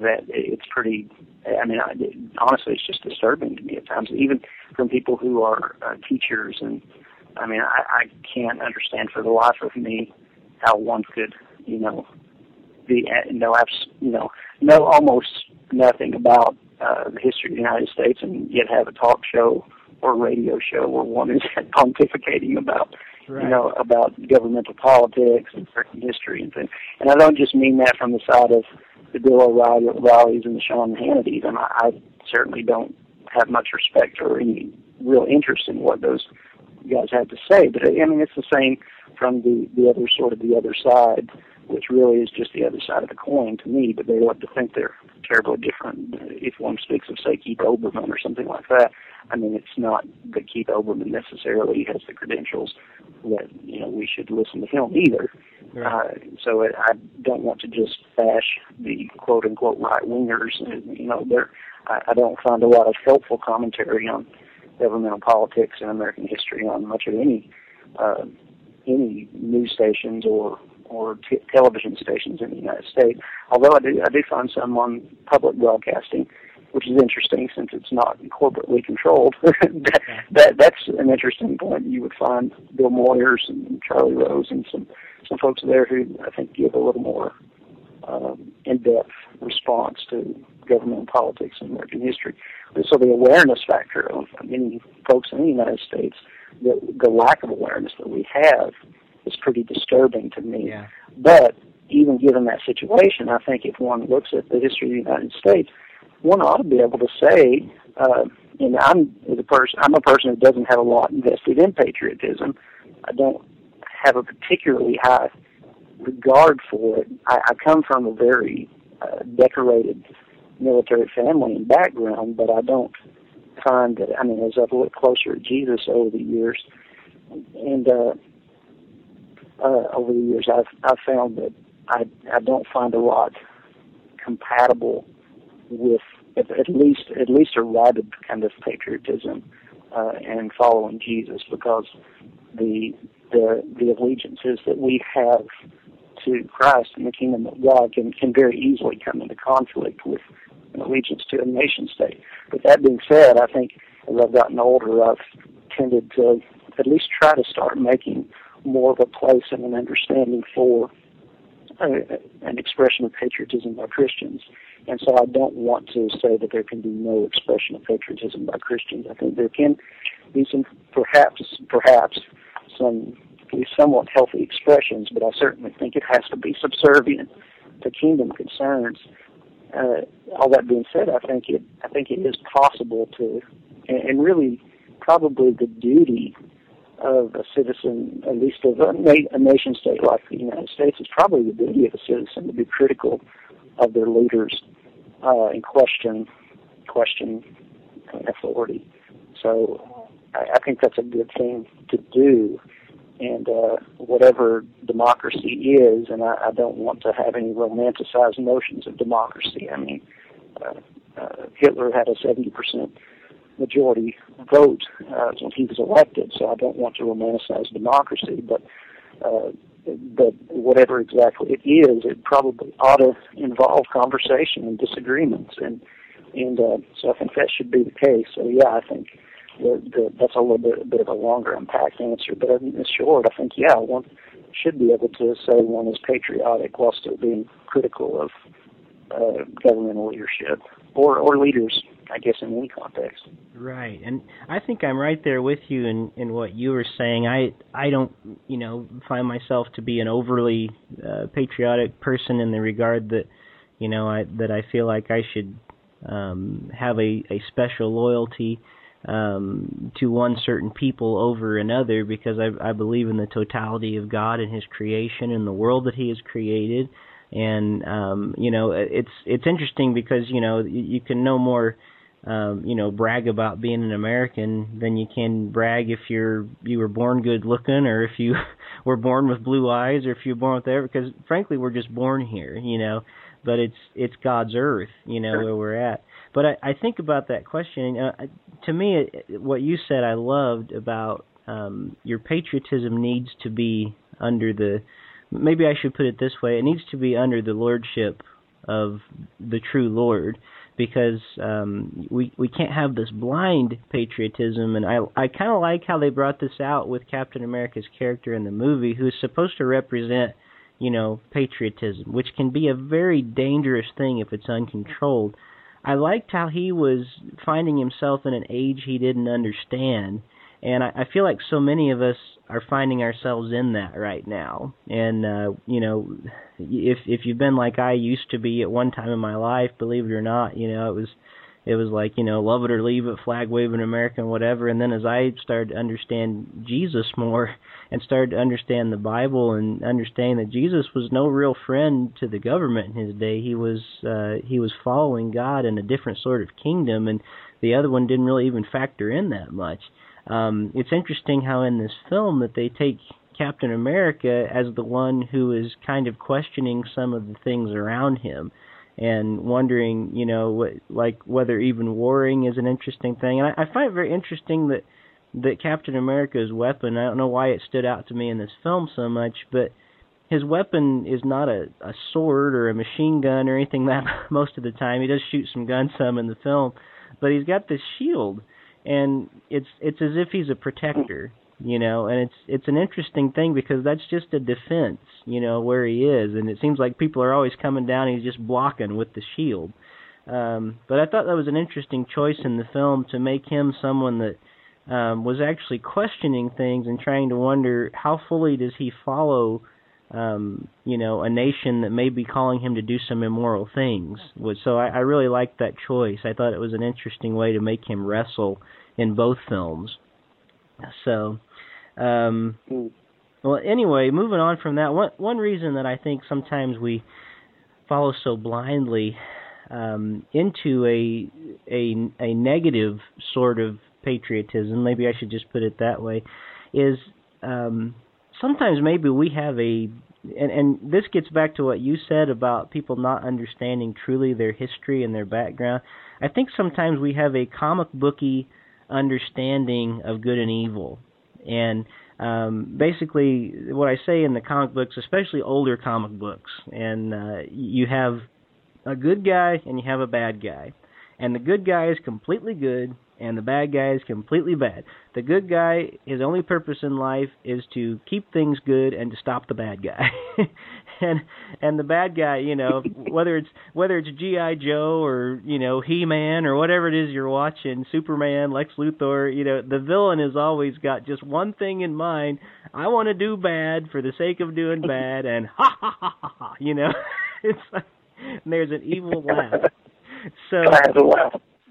that it's pretty I mean, I, honestly, it's just disturbing to me at times, even from people who are uh, teachers. And I mean, I, I can't understand for the life of me how one could, you know, be know, you know, know almost nothing about uh, the history of the United States, and yet have a talk show or a radio show where one is <laughs> pontificating about, right. you know, about governmental politics and certain history and things. And I don't just mean that from the side of the Bill O'Reillys and the Sean Hannitys, and I, I certainly don't have much respect or any real interest in what those guys have to say. But I mean, it's the same from the the other sort of the other side, which really is just the other side of the coin to me. But they like to think they're terribly different. If one speaks of say Keith Olbermann or something like that, I mean, it's not that Keith Olbermann necessarily has the credentials that you know we should listen to him either. Right. Uh, so it, I don't want to just bash the quote unquote right wingers. You know, there I, I don't find a lot of helpful commentary on governmental politics and American history on much of any uh, any news stations or or t- television stations in the United States. Although I do I do find some on public broadcasting which is interesting since it's not corporately controlled. <laughs> that, that that's an interesting point. You would find Bill Moyers and Charlie Rose and some some folks there who I think give a little more um, in-depth response to government politics and American history. So the awareness factor of many folks in the United States, the, the lack of awareness that we have is pretty disturbing to me. Yeah. But even given that situation, I think if one looks at the history of the United States, one ought to be able to say, uh, and I'm a person, I'm a person who doesn't have a lot invested in patriotism. I don't have a particularly high regard for it. I, I come from a very uh, decorated military family and background, but I don't find that. I mean, as I've looked closer at Jesus over the years, and uh, uh, over the years, I've I've found that I I don't find a lot compatible with at, at least at least a rabid kind of patriotism uh, and following Jesus because the the the allegiances that we have to Christ and the kingdom of God can can very easily come into conflict with an allegiance to a nation state. But that being said, I think as I've gotten older, I've tended to at least try to start making more of a place and an understanding for uh, an expression of patriotism by Christians. And so I don't want to say that there can be no expression of patriotism by Christians. I think there can be some, perhaps, perhaps, some somewhat healthy expressions, but I certainly think it has to be subservient to kingdom concerns. Uh, all that being said, I think it I think it is possible to, and, and really probably the duty of a citizen, at least of a, a nation state like the United States, is probably the duty of a citizen to be critical of their leaders uh, and question question authority. So I, I think that's a good thing to do. And uh, whatever democracy is, and I, I don't want to have any romanticized notions of democracy. I mean, uh, uh, Hitler had a 70% majority vote uh, when he was elected, so I don't want to romanticize democracy, but uh, but whatever exactly it is, it probably ought to involve conversation and disagreements, and and uh, so I think that should be the case. So yeah, I think the, the, that's a little bit a bit of a longer unpacked answer, but in short, I think yeah, one should be able to say one is patriotic while still being critical of uh, governmental leadership or or leaders I guess in any context. Right, and I think I'm right there with you in in what you were saying. I I don't you know find myself to be an overly uh, patriotic person in the regard that you know I that I feel like I should um, have a a special loyalty um, to one certain people over another because I I believe in the totality of God and His creation and the world that He has created. And um, you know, it's it's interesting because you know you, you can know more um, you know, brag about being an American than you can brag if you're you were born good looking or if you <laughs> were born with blue eyes or if you're born with whatever. Because frankly, we're just born here, you know. But it's it's God's earth, you know, where we're at. But I, I think about that question. Uh, to me, it, what you said, I loved about um, your patriotism needs to be under the. Maybe I should put it this way: it needs to be under the lordship of the true Lord because um, we we can't have this blind patriotism. And I I kind of like how they brought this out with Captain America's character in the movie, who is supposed to represent you know patriotism, which can be a very dangerous thing if it's uncontrolled. I liked how he was finding himself in an age he didn't understand and I, I feel like so many of us are finding ourselves in that right now. And uh, you know, if if you've been like I used to be at one time in my life, believe it or not, you know, it was it was like you know love it or leave it flag waving american whatever and then as i started to understand jesus more <laughs> and started to understand the bible and understand that jesus was no real friend to the government in his day he was uh he was following god in a different sort of kingdom and the other one didn't really even factor in that much um, it's interesting how in this film that they take Captain America as the one who is kind of questioning some of the things around him and wondering, you know, what, like whether even warring is an interesting thing. And I, I find it very interesting that that Captain America's weapon. I don't know why it stood out to me in this film so much, but his weapon is not a, a sword or a machine gun or anything that <laughs> most of the time. He does shoot some guns some in the film, but he's got this shield and it's it's as if he's a protector you know and it's it's an interesting thing because that's just a defense you know where he is. And it seems like people are always coming down. And he's just blocking with the shield. Um but i thought that was an interesting choice in the film to make him someone that um was actually questioning things and trying to wonder how fully does he follow um, you know, a nation that may be calling him to do some immoral things. So I, I really liked that choice. I thought it was an interesting way to make him wrestle in both films. So, um, well, anyway, moving on from that, one one reason that I think sometimes we follow so blindly um, into a a a negative sort of patriotism, maybe I should just put it that way, is um, sometimes maybe we have a and and this gets back to what you said about people not understanding truly their history and their background. I think sometimes we have a comic booky understanding of good and evil. And um, basically what I say in the comic books, especially older comic books, and uh, you have a good guy and you have a bad guy, and the good guy is completely good and the bad guy is completely bad. The good guy, his only purpose in life is to keep things good and to stop the bad guy. <laughs> and and the bad guy, you know, <laughs> whether it's whether it's GI Joe or you know He Man or whatever it is you're watching, Superman, Lex Luthor, you know, the villain has always got just one thing in mind. I want to do bad for the sake of doing <laughs> bad, and ha ha ha ha ha. You know, it's like and there's an evil laugh. So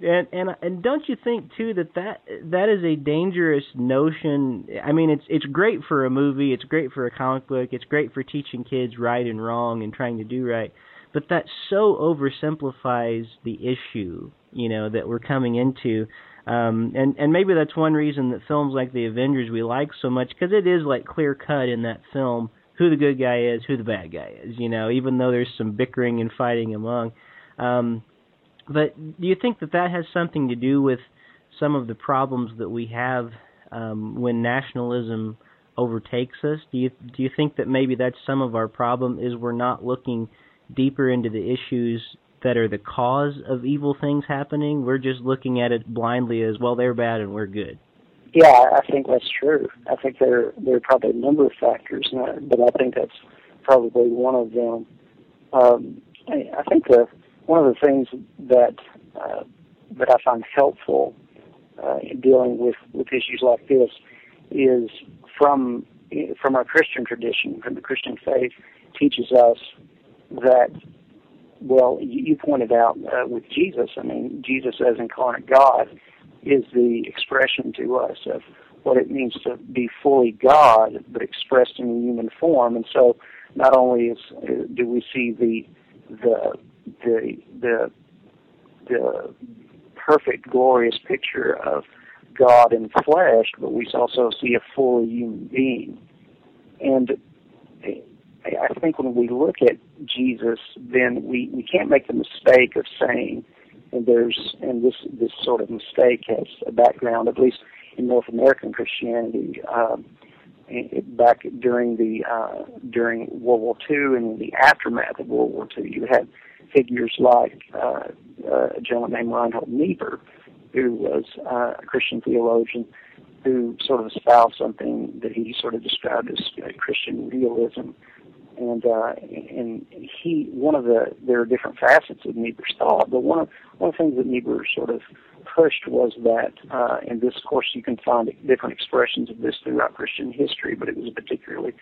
and and and don't you think too that that that is a dangerous notion? I mean, it's it's great for a movie, it's great for a comic book, it's great for teaching kids right and wrong and trying to do right, but that so oversimplifies the issue, you know, that we're coming into. Um, and and maybe that's one reason that films like the Avengers we like so much because it is like clear cut in that film who the good guy is, who the bad guy is. You know, even though there's some bickering and fighting among. Um, but do you think that that has something to do with some of the problems that we have um, when nationalism overtakes us? Do you do you think that maybe that's some of our problem is we're not looking deeper into the issues that are the cause of evil things happening? We're just looking at it blindly as well. They're bad and we're good. Yeah, I think that's true. I think there there are probably a number of factors, but I think that's probably one of them. Um, I, I think the one of the things that uh, that I find helpful uh, in dealing with, with issues like this is from from our Christian tradition, from the Christian faith, teaches us that. Well, you pointed out uh, with Jesus. I mean, Jesus as incarnate God is the expression to us of what it means to be fully God, but expressed in a human form. And so, not only is, uh, do we see the the the the the perfect, glorious picture of God in flesh, but we also see a fully human being. And I think when we look at Jesus, then we, we can't make the mistake of saying, and there's and this this sort of mistake has a background, at least in North American Christianity. Um, back during the uh, during World War II and the aftermath of World War II, you had figures like uh, uh, a gentleman named Reinhold Niebuhr, who was uh, a Christian theologian who sort of espoused something that he sort of described as uh, Christian realism. And uh, and he one of the there are different facets of Niebuhr's thought, but one of one of the things that Niebuhr sort of pushed was that, uh, and this, course, you can find different expressions of this throughout Christian history, but it was a particularly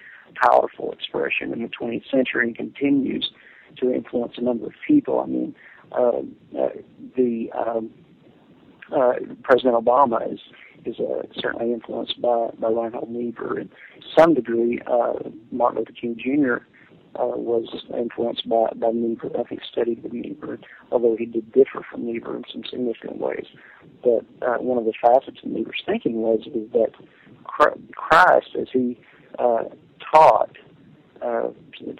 powerful expression in the 20th century and continues to influence a number of people. I mean, uh, uh, the um, uh, President Obama is is uh, certainly influenced by by Reinhold Niebuhr, and to some degree, uh, Martin Luther King Jr. Uh, was influenced by by Niebuhr. I think studied with Niebuhr, although he did differ from Niebuhr in some significant ways. But uh, one of the facets of Niebuhr's thinking was is that Christ, as he uh, taught, uh,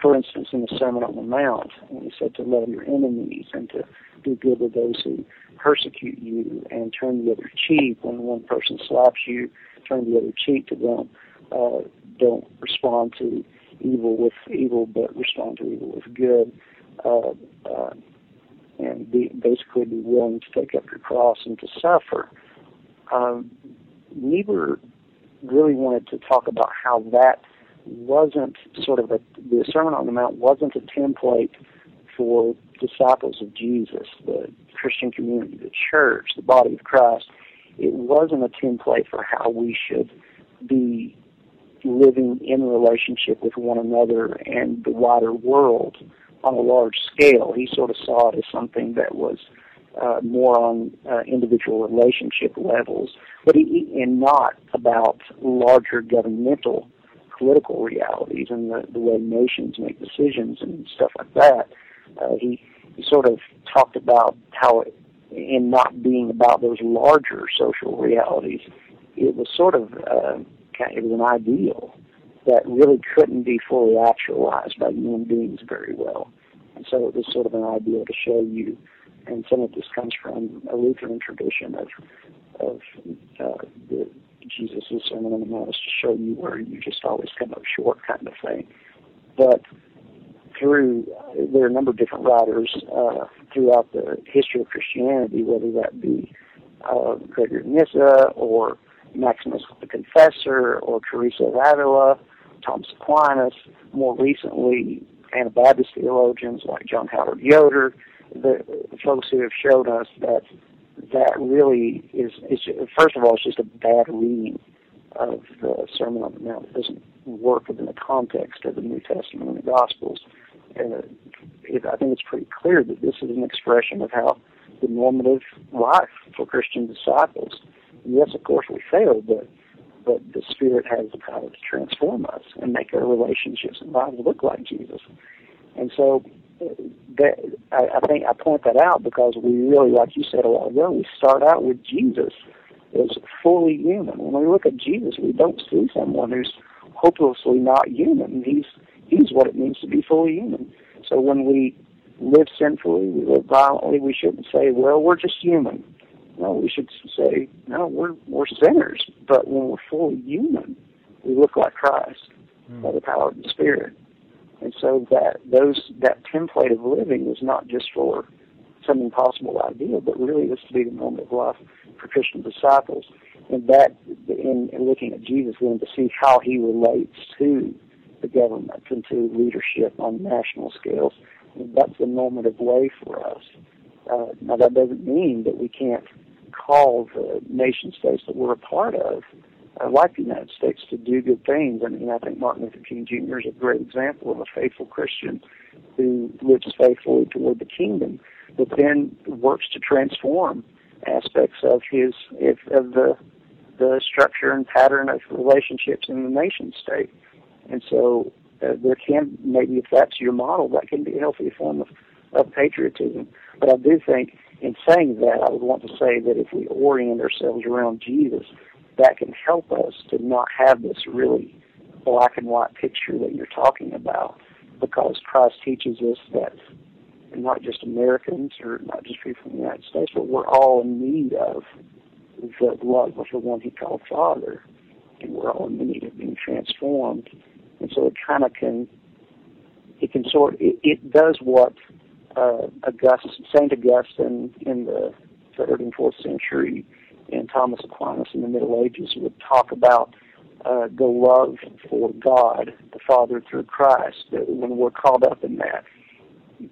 for instance, in the Sermon on the Mount, when he said to love your enemies and to do good to those who persecute you and turn the other cheek when one person slaps you, turn the other cheek to them. Uh, don't respond to evil with evil, but respond to evil with good. Uh, uh, and be, basically be willing to take up your cross and to suffer. Um, Niebuhr really wanted to talk about how that wasn't sort of a the Sermon on the Mount wasn't a template for disciples of Jesus, the Christian community, the church, the body of Christ. It wasn't a template for how we should be living in relationship with one another and the wider world on a large scale. He sort of saw it as something that was uh, more on uh, individual relationship levels, but he, and not about larger governmental political realities and the, the way nations make decisions and stuff like that. Uh, he, he sort of talked about how, it, in not being about those larger social realities, it was sort of uh, it was an ideal that really couldn't be fully actualized by human beings very well. And so it was sort of an ideal to show you, and some of this comes from a Lutheran tradition of of uh, the Jesus' Sermon on the Mount is to show you where you just always come up short, kind of thing. But through there are a number of different writers uh, throughout the history of Christianity, whether that be uh, Gregory Nyssa or Maximus the Confessor or Teresa of Avila, Thomas Aquinas, more recently Anabaptist theologians like John Howard Yoder, the, folks who have showed us that that really is, is first of all, it's just a bad reading of the Sermon on the Mount. It doesn't work within the context of the New Testament and the Gospels. And it, I think it's pretty clear that this is an expression of how the normative life for Christian disciples. Yes, of course, we fail, but but the Spirit has the power to transform us and make our relationships and lives look like Jesus. And so that I, I think I point that out because we really, like you said a while ago, we start out with Jesus as fully human. When we look at Jesus, we don't see someone who's hopelessly not human. He's he's what it means to be fully human. So when we live sinfully, we live violently, we shouldn't say, "Well, we're just human." No, we should say, "No, we're we're sinners." But when we're fully human, we look like Christ mm. by the power of the Spirit. And so that those that template of living is not just for some impossible ideal, but really is to be the moment of life for Christian disciples. And that in, in looking at Jesus then to see how he relates to the government and to leadership on national scales, that's the normative way for us. Uh, now that doesn't mean that we can't call the nation states that we're a part of uh, like the United States to do good things. I mean, I think Martin Luther King Jr. is a great example of a faithful Christian who lives faithfully toward the kingdom, but then works to transform aspects of his if, of the the structure and pattern of relationships in the nation state. And so uh, there can maybe if that's your model, that can be a healthy form of, of patriotism. But I do think in saying that, I would want to say that if we orient ourselves around Jesus, that can help us to not have this really black and white picture that you're talking about because Christ teaches us that not just Americans or not just people from the United States, but we're all in need of the love of the one he called Father. And we're all in need of being transformed. And so it kind of can, it can sort, it, it does what uh, August, Saint Augustine in the third and fourth century and Thomas Aquinas in the Middle Ages would talk about uh, the love for God, the Father through Christ. That when we're caught up in that,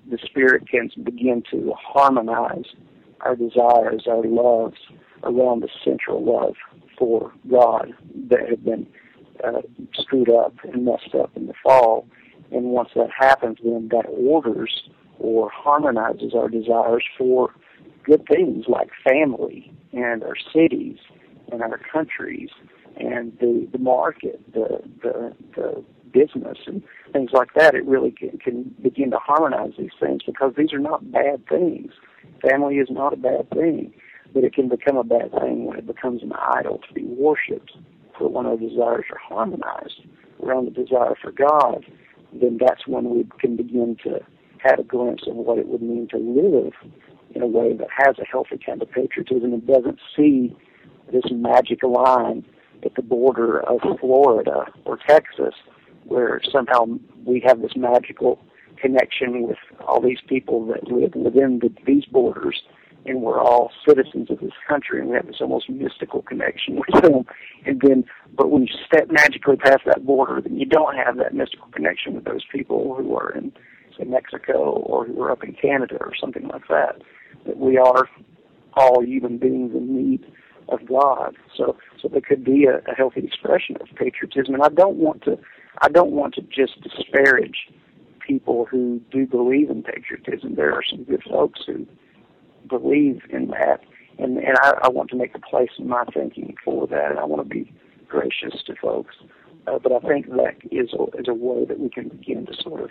the Spirit can begin to harmonize our desires, our loves around the central love for God that had been uh, screwed up and messed up in the fall. And once that happens, then that orders or harmonizes our desires for good things like family and our cities and our countries and the the market, the the, the business and things like that. It really can, can begin to harmonize these things because these are not bad things. Family is not a bad thing, but it can become a bad thing when it becomes an idol to be worshipped. For when our desires are harmonized around the desire for God, then that's when we can begin to have a glimpse of what it would mean to live in a way that has a healthy kind of patriotism and doesn't see this magic line at the border of Florida or Texas where somehow we have this magical connection with all these people that live within the, these borders and we're all citizens of this country and we have this almost mystical connection with them. And then but when you step magically past that border then you don't have that mystical connection with those people who are in say Mexico or who are up in Canada or something like that that we are all human beings in need of God. So, so there could be a, a healthy expression of patriotism. And I don't want to, I don't want to just disparage people who do believe in patriotism. There are some good folks who believe in that, and and I, I want to make a place in my thinking for that. And I want to be gracious to folks. Uh, but I think that is a, is a way that we can begin to sort of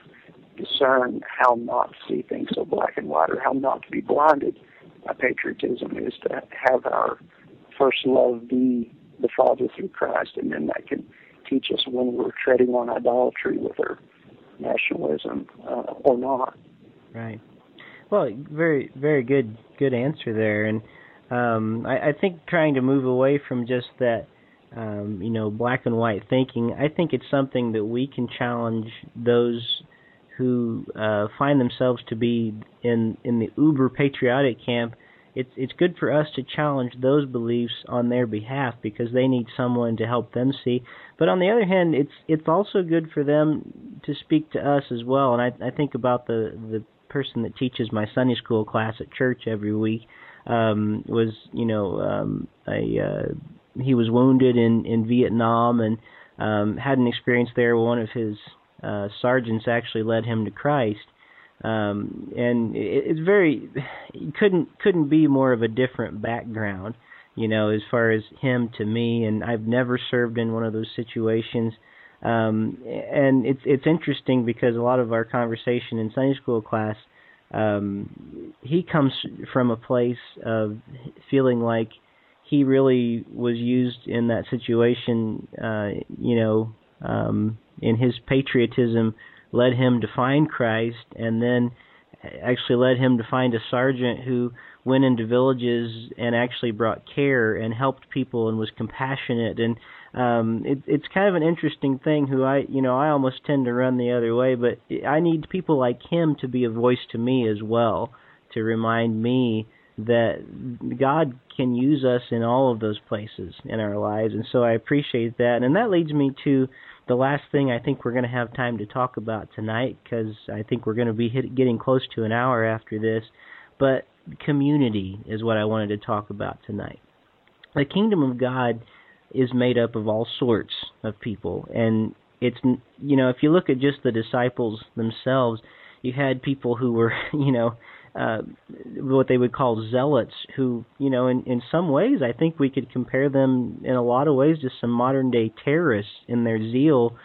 discern how not to see things so black and white or how not to be blinded by patriotism is to have our first love be the Father through Christ, and then that can teach us when we're treading on idolatry with our nationalism uh, or not. Right. Well, very, very good, good answer there, and um, I, I think trying to move away from just that um, you know, black and white thinking. I think it's something that we can challenge those who uh, find themselves to be in in the uber patriotic camp. It's it's good for us to challenge those beliefs on their behalf because they need someone to help them see. But on the other hand, it's it's also good for them to speak to us as well. And I I think about the the person that teaches my Sunday school class at church every week um, was you know um, a uh, he was wounded in in Vietnam and um, had an experience there. One of his uh, sergeants actually led him to Christ, um, and it, it's very couldn't couldn't be more of a different background, you know, as far as him to me. And I've never served in one of those situations. Um, and it's it's interesting because a lot of our conversation in Sunday school class, um, he comes from a place of feeling like he really was used in that situation, uh, you know, um, in his patriotism, led him to find Christ, and then actually led him to find a sergeant who went into villages and actually brought care and helped people and was compassionate. And um it, it's kind of an interesting thing who I you know I almost tend to run the other way but I need people like him to be a voice to me as well to remind me that God can use us in all of those places in our lives. And so I appreciate that. And that leads me to the last thing I think we're going to have time to talk about tonight because I think we're going to be hit, getting close to an hour after this. But community is what I wanted to talk about tonight. The kingdom of God is made up of all sorts of people. And it's, you know, if you look at just the disciples themselves, you had people who were, <laughs> you know, uh, what they would call zealots, who you know, in in some ways, I think we could compare them in a lot of ways to some modern day terrorists in their zeal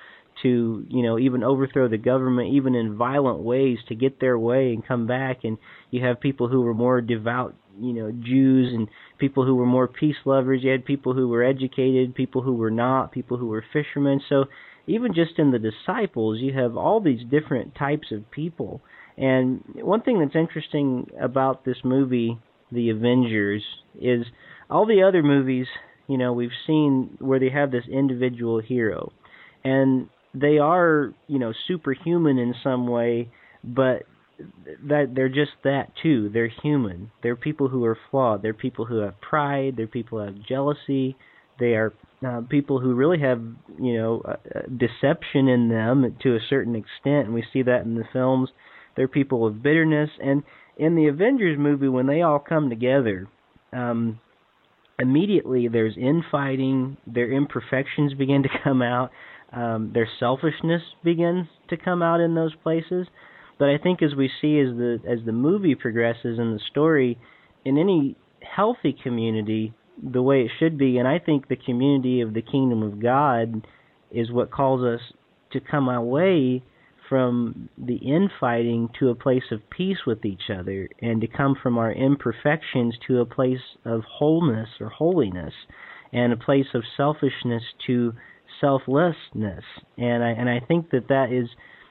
to you know even overthrow the government even in violent ways to get their way and come back. And you have people who were more devout you know Jews and people who were more peace lovers. You had people who were educated people who were not people who were fishermen. So even just in the disciples you have all these different types of people and one thing that's interesting about this movie, The Avengers, is all the other movies, you know, we've seen where they have this individual hero. And they are, you know, superhuman in some way, but that they're just that too. They're human. They're people who are flawed. They're people who have pride. They're people who have jealousy. They are uh, people who really have, you know, uh, deception in them to a certain extent, and we see that in the films. They're people of bitterness, and in the Avengers movie, when they all come together, um, immediately there's infighting. Their imperfections begin to <laughs> come out. Um, their selfishness begins to come out in those places. But I think as we see as the as the movie progresses and the story, in any healthy community, the way it should be, and I think the community of the kingdom of God is what calls us to come away from the infighting to a place of peace with each other and to come from our imperfections to a place of wholeness or holiness and a place of selfishness to selflessness. And I and I think that that is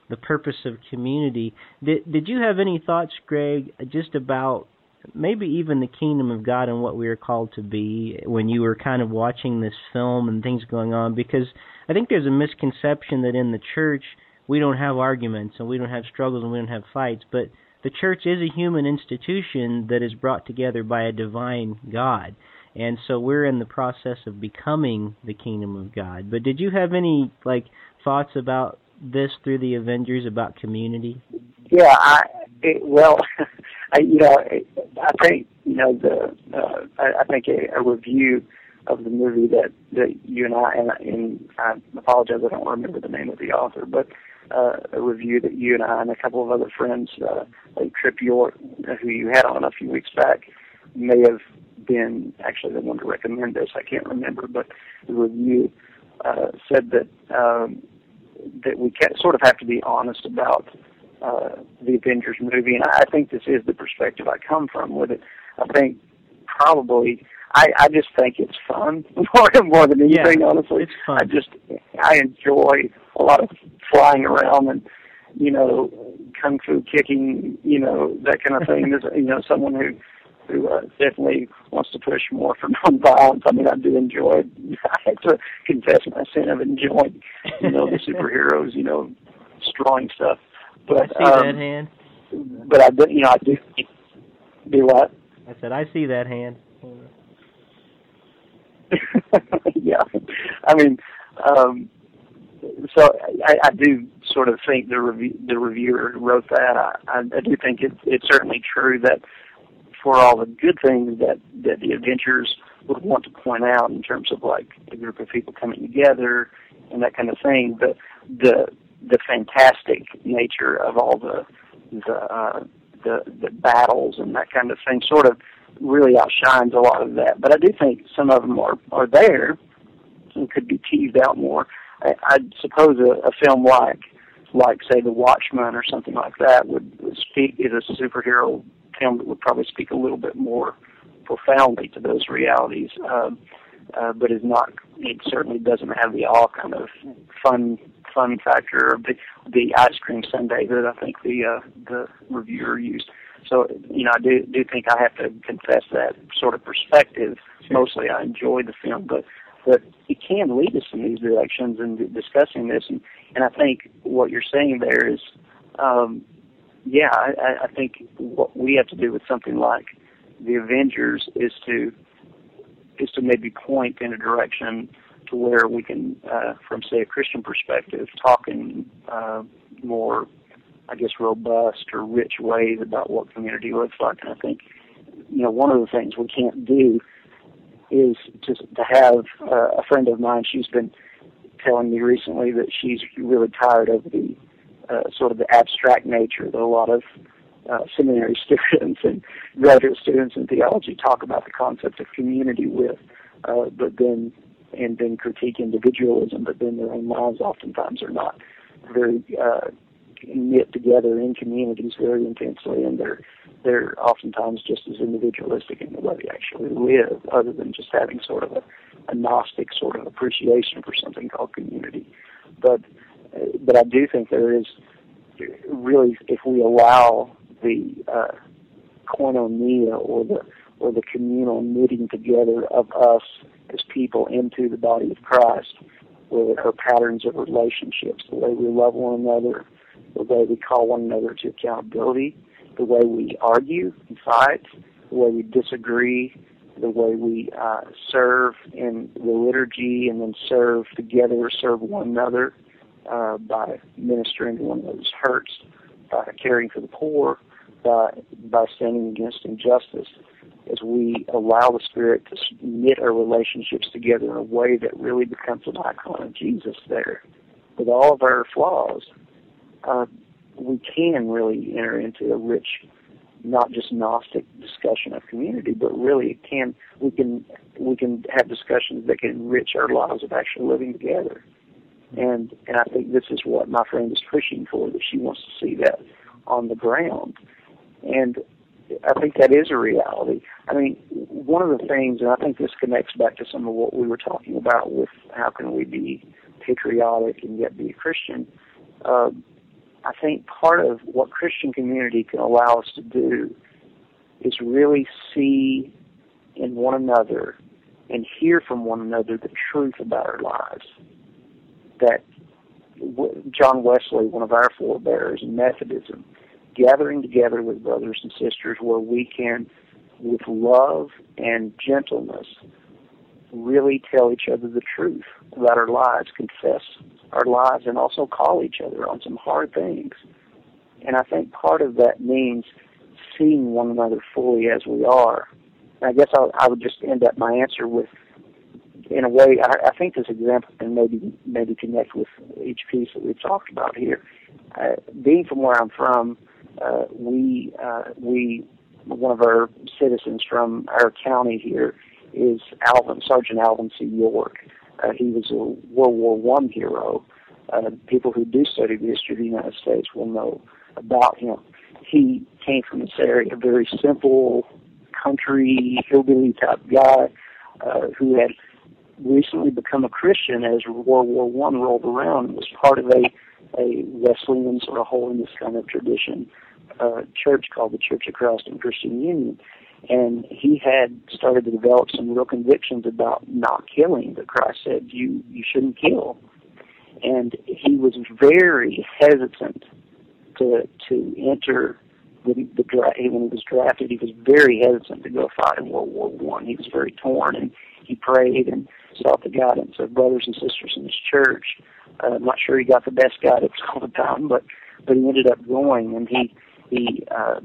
the purpose of community. Did did you have any thoughts Greg just about maybe even the kingdom of God and what we are called to be when you were kind of watching this film and things going on? Because I think there's a misconception that in the church we don't have arguments and we don't have struggles and we don't have fights, but the church is a human institution that is brought together by a divine God. And so we're in the process of becoming the kingdom of God. But did you have any like thoughts about this through the Avengers about community? Yeah, I it, well, <laughs> I you know I think you know the uh, I, I think a, a review of the movie that that you and I and, and I apologize I don't remember the name of the author, but uh, a review that you and I and a couple of other friends, uh, like Tripp York, who you had on a few weeks back, may have been actually the one to recommend this. I can't remember, but the review uh, said that um, that we can, sort of have to be honest about uh, the Avengers movie, and I think this is the perspective I come from with it. I think probably I, I just think it's fun <laughs> more more than anything. Yeah, honestly, it's fun. I just I enjoy a lot of flying around and you know kung fu kicking, you know that kind of thing. There's you know someone who who uh, definitely wants to push more for <laughs> nonviolence. I mean, I do enjoy. <laughs> I have to confess my sin of enjoying, you know, the superheroes, you know, destroying stuff. But I see um, that hand. But I do, you know, I do do what? I said I see that hand. <laughs> yeah, I mean, um, so I, I do sort of think the review, the reviewer who wrote that. I, I, do think it, it's certainly true that for all the good things that that the Avengers would want to point out in terms of like a group of people coming together and that kind of thing, but the the fantastic nature of all the the uh, the the battles and that kind of thing sort of really outshines a lot of that. But I do think some of them are are there and could be teased out more. I, I suppose a, a film like like say The Watchmen or something like that would, speak is a superhero film that would probably speak a little bit more profoundly to those realities. Um, uh, but is not. It certainly doesn't have the all kind of fun fun factor of the the ice cream sundae that I think the uh, the reviewer used. So you know, I do do think I have to confess that sort of perspective. Mostly, I enjoy the film, but but it can lead us in these directions and discussing this. And and I think what you're saying there is, um, yeah, I, I think what we have to do with something like the Avengers is to is to maybe point in a direction to where we can, uh, from say a Christian perspective, talk in uh, more, I guess, robust or rich ways about what community looks like. And I think, you know, one of the things we can't do is to to have uh, a friend of mine. She's been telling me recently that she's really tired of the uh, sort of the abstract nature that a lot of uh, seminary <laughs> students and graduate students in theology talk about the concept of community with, uh, but then and then critique individualism, but then their own lives oftentimes are not very uh, knit together in communities very intensely, and they're they're oftentimes just as individualistic in the way they actually live, other than just having sort of a, a gnostic sort of appreciation for something called community. But but I do think there is really, if we allow the uh, koinonia or the or the communal knitting together of us as people into the body of Christ, where there are patterns of relationships, the way we love one another, the way we call one another to accountability, the way we argue and fight, the way we disagree, the way we uh, serve in the liturgy and then serve together, serve one another uh, by ministering to one another's hurts, by caring for the poor, by, by standing against injustice as we allow the Spirit to knit our relationships together in a way that really becomes an icon of Jesus there. With all of our flaws, uh, we can really enter into a rich, not just Gnostic discussion of community, but really can we can we can have discussions that can enrich our lives of actually living together. And and I think this is what my friend is pushing for, that she wants to see that on the ground. And I think that is a reality. I mean, one of the things, and I think this connects back to some of what we were talking about with how can we be patriotic and yet be a Christian. Uh, I think part of what Christian community can allow us to do is really see in one another and hear from one another the truth about our lives. That John Wesley, one of our forebears in Methodism, gathering together with brothers and sisters where we can, with love and gentleness, really tell each other the truth about our lives, confess our lives, and also call each other on some hard things. And I think part of that means seeing one another fully as we are. And I guess I, I would just end up my answer with, in a way, I, I think this example can maybe maybe connect with each piece that we've talked about here. Uh, being from where I'm from, uh, we uh, we one of our citizens from our county here is Alvin Sergeant Alvin C. York. Uh, he was a World War One hero. Uh, people who do study the history of the United States will know about him. He came from this area, a very simple country hillbilly type guy uh, who had recently become a Christian as World War One rolled around and was part of a a Wesleyan sort of holiness kind of tradition uh, church called the Church of Christ in Christian Union. And he had started to develop some real convictions about not killing. But Christ said you you shouldn't kill, and he was very hesitant to to enter the, the dra- when he was drafted. He was very hesitant to go fight in World War One. He was very torn, and he prayed and sought the guidance of brothers and sisters in his church. Uh, I'm not sure he got the best guidance <laughs> all the time, but but he ended up going, and he he uh,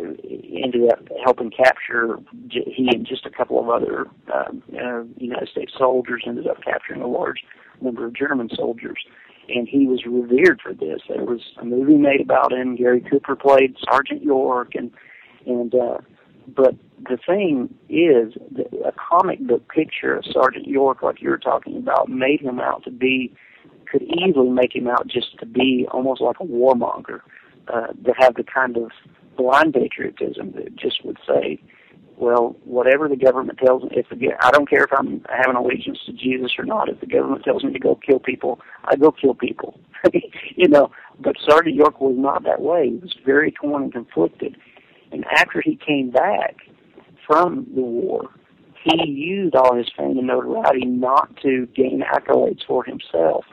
ended up helping capture. He and just a couple of other uh, uh, United States soldiers ended up capturing a large number of German soldiers, and he was revered for this. There was a movie made about him. Gary Cooper played Sergeant York, and and uh, but the thing is, that a comic book picture of Sergeant York, like you were talking about, made him out to be could easily make him out just to be almost like a warmonger, uh, to have the kind of blind patriotism that just would say, well, whatever the government tells me, if the, I don't care if I'm having allegiance to Jesus or not, if the government tells me to go kill people, I go kill people. <laughs> you know, but Sergeant York was not that way. He was very torn and conflicted. And after he came back from the war, he used all his fame and notoriety not to gain accolades for himself,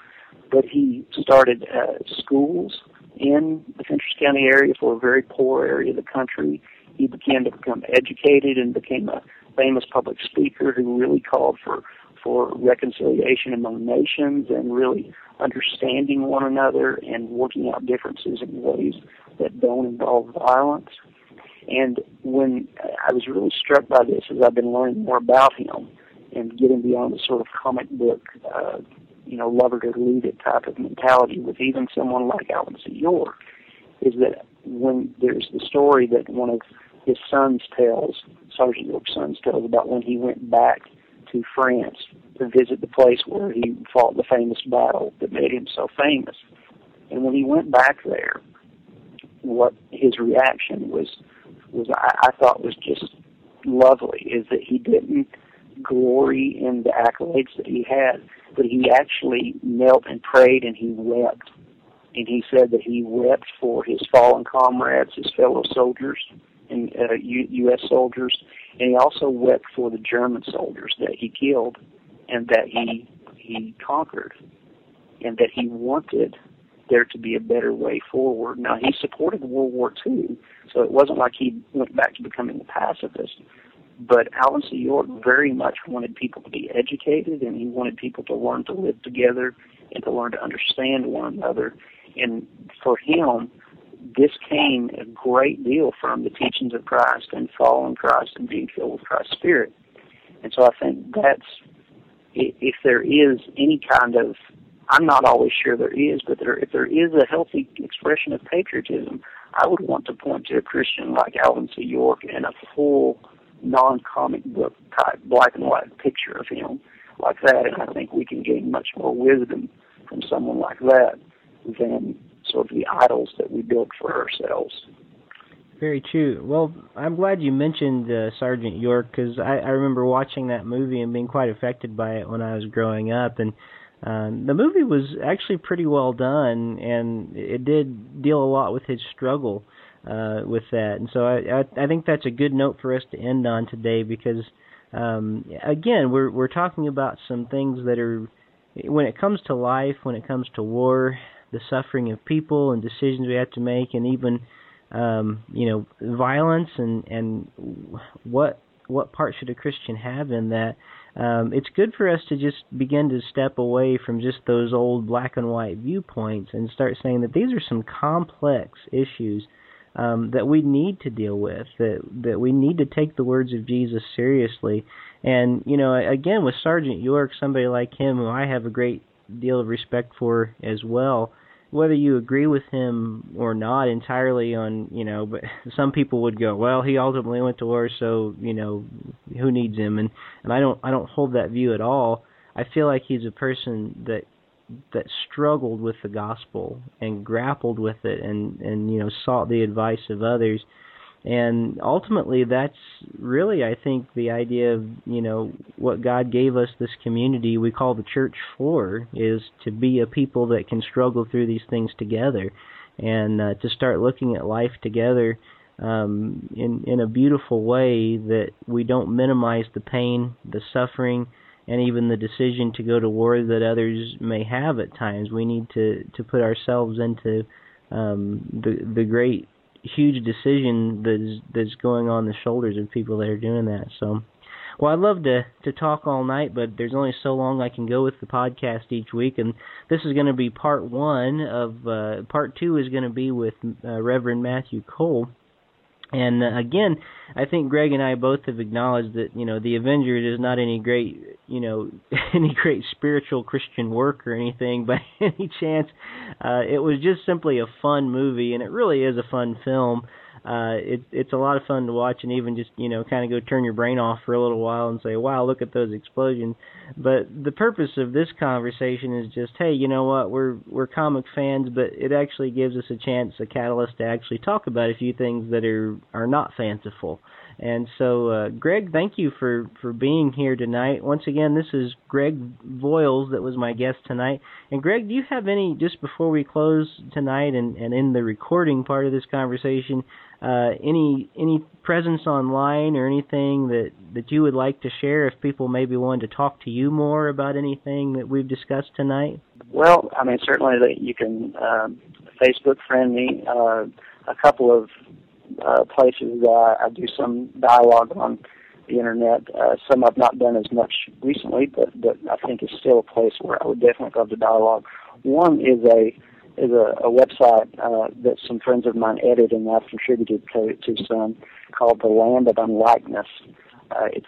but he started uh, schools in the Fentress County area for a very poor area of the country. He began to become educated and became a famous public speaker who really called for for reconciliation among nations and really understanding one another and working out differences in ways that don't involve violence. And when I was really struck by this as I've been learning more about him and getting beyond the sort of comic book uh, you know, lover to lead it type of mentality with even someone like Alvin C. York is that when there's the story that one of his sons tells, Sergeant York's sons tells about when he went back to France to visit the place where he fought the famous battle that made him so famous. And when he went back there, what his reaction was was I, I thought was just lovely is that he didn't glory in the accolades that he had, but he actually knelt and prayed and he wept. And he said that he wept for his fallen comrades, his fellow soldiers, and uh, U- U.S. soldiers, and he also wept for the German soldiers that he killed and that he he conquered, and that he wanted there to be a better way forward. Now he supported World War II, so it wasn't like he went back to becoming a pacifist, but Alvin C. York very much wanted people to be educated, and he wanted people to learn to live together and to learn to understand one another. And for him, this came a great deal from the teachings of Christ and following Christ and being filled with Christ's Spirit. And so I think that's if there is any kind of I'm not always sure there is, but there, if there is a healthy expression of patriotism, I would want to point to a Christian like Alvin C. York and a full non-comic book type black and white picture of him like that, and I think we can gain much more wisdom from someone like that than sort of the idols that we build for ourselves. Very true. Well, I'm glad you mentioned uh, Sergeant York because I, I remember watching that movie and being quite affected by it when I was growing up, and um, the movie was actually pretty well done, and it did deal a lot with his struggle uh, with that. And so I, I I think that's a good note for us to end on today because um, again we're we're talking about some things that are when it comes to life, when it comes to war, the suffering of people and decisions we have to make, and even um, you know violence and and what what part should a Christian have in that. Um, it's good for us to just begin to step away from just those old black and white viewpoints and start saying that these are some complex issues um, that we need to deal with. That that we need to take the words of Jesus seriously. And you know, again, with Sergeant York, somebody like him, who I have a great deal of respect for as well. Whether you agree with him or not entirely on, you know, but <laughs> some people would go, well, he ultimately went to war, so you know, who needs him? And and I don't I don't hold that view at all. I feel like he's a person that that struggled with the gospel and grappled with it and and you know sought the advice of others. And ultimately that's really i think the idea of you know what god gave us this community we call the church for is to be a people that can struggle through these things together and uh, to start looking at life together um, in in a beautiful way that we don't minimize the pain, the suffering, and even the decision to go to war that others may have at times. We need to to put ourselves into um, the the great huge decision that's that's going on the shoulders of people that are doing that. So, well, I'd love to to talk all night, but there's only so long I can go with the podcast each week, and this is going to be part one of uh, part two is going to be with uh, Reverend Matthew Cole. And uh, again, I think Greg and I both have acknowledged that you know the Avengers is not any great you know <laughs> any great spiritual Christian work or anything by <laughs> any chance. Uh, it was just simply a fun movie, and it really is a fun film uh, it, it's a lot of fun to watch and even just you know kind of go turn your brain off for a little while and say wow look at those explosions. But the purpose of this conversation is just hey you know what? We're we're comic fans but it actually gives us a chance a catalyst to actually talk about a few things that are are not fanciful and so, uh, Greg, thank you for, for being here tonight. Once again, this is Greg Voiles that was my guest tonight. And Greg, do you have any just before we close tonight and, and in the recording part of this conversation, uh, any any presence online or anything that that you would like to share if people maybe wanted to talk to you more about anything that we've discussed tonight? Well, I mean, certainly you can um, Facebook friend me. Uh, a couple of uh, places uh, I do some dialogue on the internet. Uh, some I've not done as much recently, but but I think it's still a place where I would definitely love to dialogue. One is a is a, a website uh, that some friends of mine edited and I've contributed to, to some called The Land of Unlikeness. Uh, it's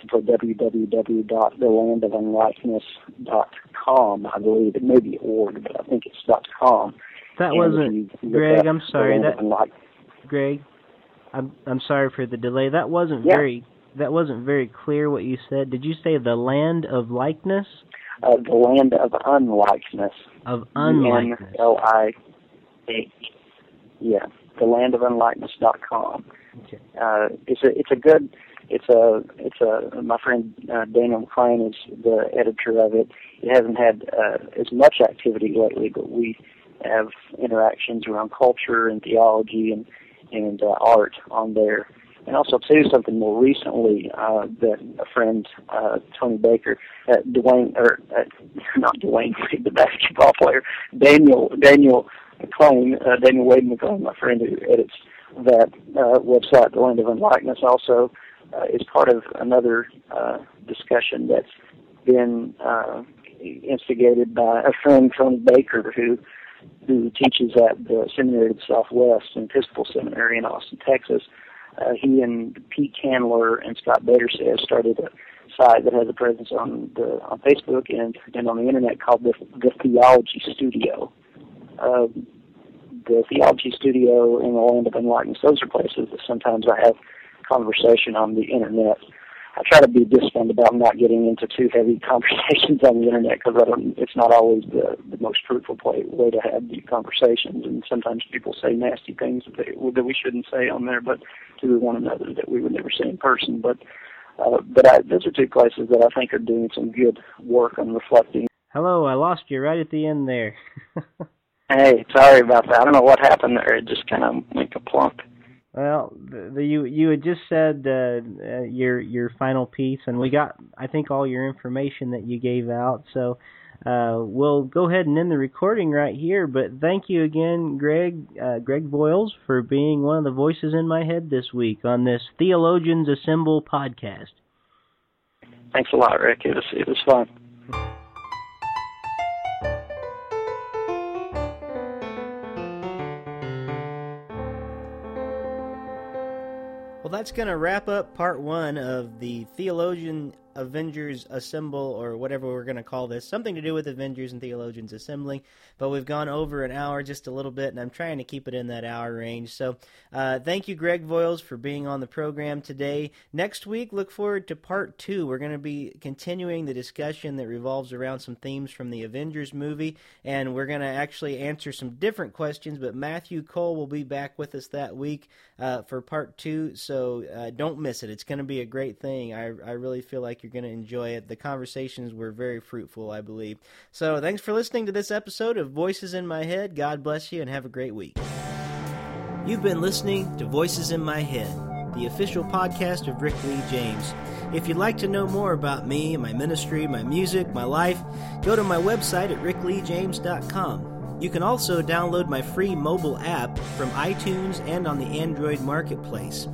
simply www.thelandofunlikeness.com, I believe. It may be org, but I think it's dot .com. That and wasn't Greg. I'm sorry. That Greg, I'm I'm sorry for the delay. That wasn't yeah. very that wasn't very clear what you said. Did you say the land of likeness? Uh, the land of unlikeness. Of unlikeness. L I H. Yeah, the land of unlikeness dot com. Okay. Uh, it's a it's a good it's a it's a my friend uh, Daniel McLean is the editor of it. It hasn't had uh, as much activity lately, but we have interactions around culture and theology and and uh, art on there. And also too something more recently uh, that a friend uh, Tony Baker, uh, Dwayne or uh, <laughs> not Dwayne, the basketball player Daniel Daniel McLean, uh, Daniel Wade McLean, my friend who edits that uh, website, The Land of Unlikeness, also uh, is part of another uh, discussion that's been uh, instigated by a friend Tony Baker who who teaches at the Seminary of the Southwest, and Episcopal Seminary in Austin, Texas. Uh, he and Pete Candler and Scott Bader-Saye started a site that has a presence on the on Facebook and and on the internet called the, the Theology Studio. Uh, the Theology Studio in the Land of Unlikeness. Those are places that sometimes I have conversation on the internet I try to be disciplined about not getting into too heavy <laughs> conversations on the internet because it's not always the, the most fruitful play, way to have deep conversations. And sometimes people say nasty things that, they, that we shouldn't say on there, but to one another that we would never say in person. But uh, but I, those are two places that I think are doing some good work on reflecting. Hello, I lost you right at the end there. <laughs> hey, sorry about that. I don't know what happened there. It just kind of went a plunk. Well, the, the, you you had just said uh, uh, your your final piece, and we got I think all your information that you gave out. So uh, we'll go ahead and end the recording right here. But thank you again, Greg uh, Greg Voiles, for being one of the voices in my head this week on this Theologians Assemble podcast. Thanks a lot, Rick. It was it was fun. Well, that's going to wrap up part one of the Theologian Avengers Assemble, or whatever we're going to call this. Something to do with Avengers and Theologians assembling. But we've gone over an hour just a little bit, and I'm trying to keep it in that hour range. So uh, thank you, Greg Voiles, for being on the program today. Next week, look forward to part two. We're going to be continuing the discussion that revolves around some themes from the Avengers movie, and we're going to actually answer some different questions. But Matthew Cole will be back with us that week uh, for part two, so uh, don't miss it. It's going to be a great thing. I, I really feel like you're you're going to enjoy it. The conversations were very fruitful, I believe. So, thanks for listening to this episode of Voices in My Head. God bless you and have a great week. You've been listening to Voices in My Head, the official podcast of Rick Lee James. If you'd like to know more about me, my ministry, my music, my life, go to my website at rickleejames.com. You can also download my free mobile app from iTunes and on the Android Marketplace.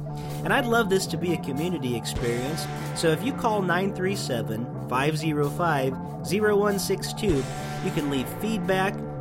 And I'd love this to be a community experience, so if you call 937 505 0162, you can leave feedback,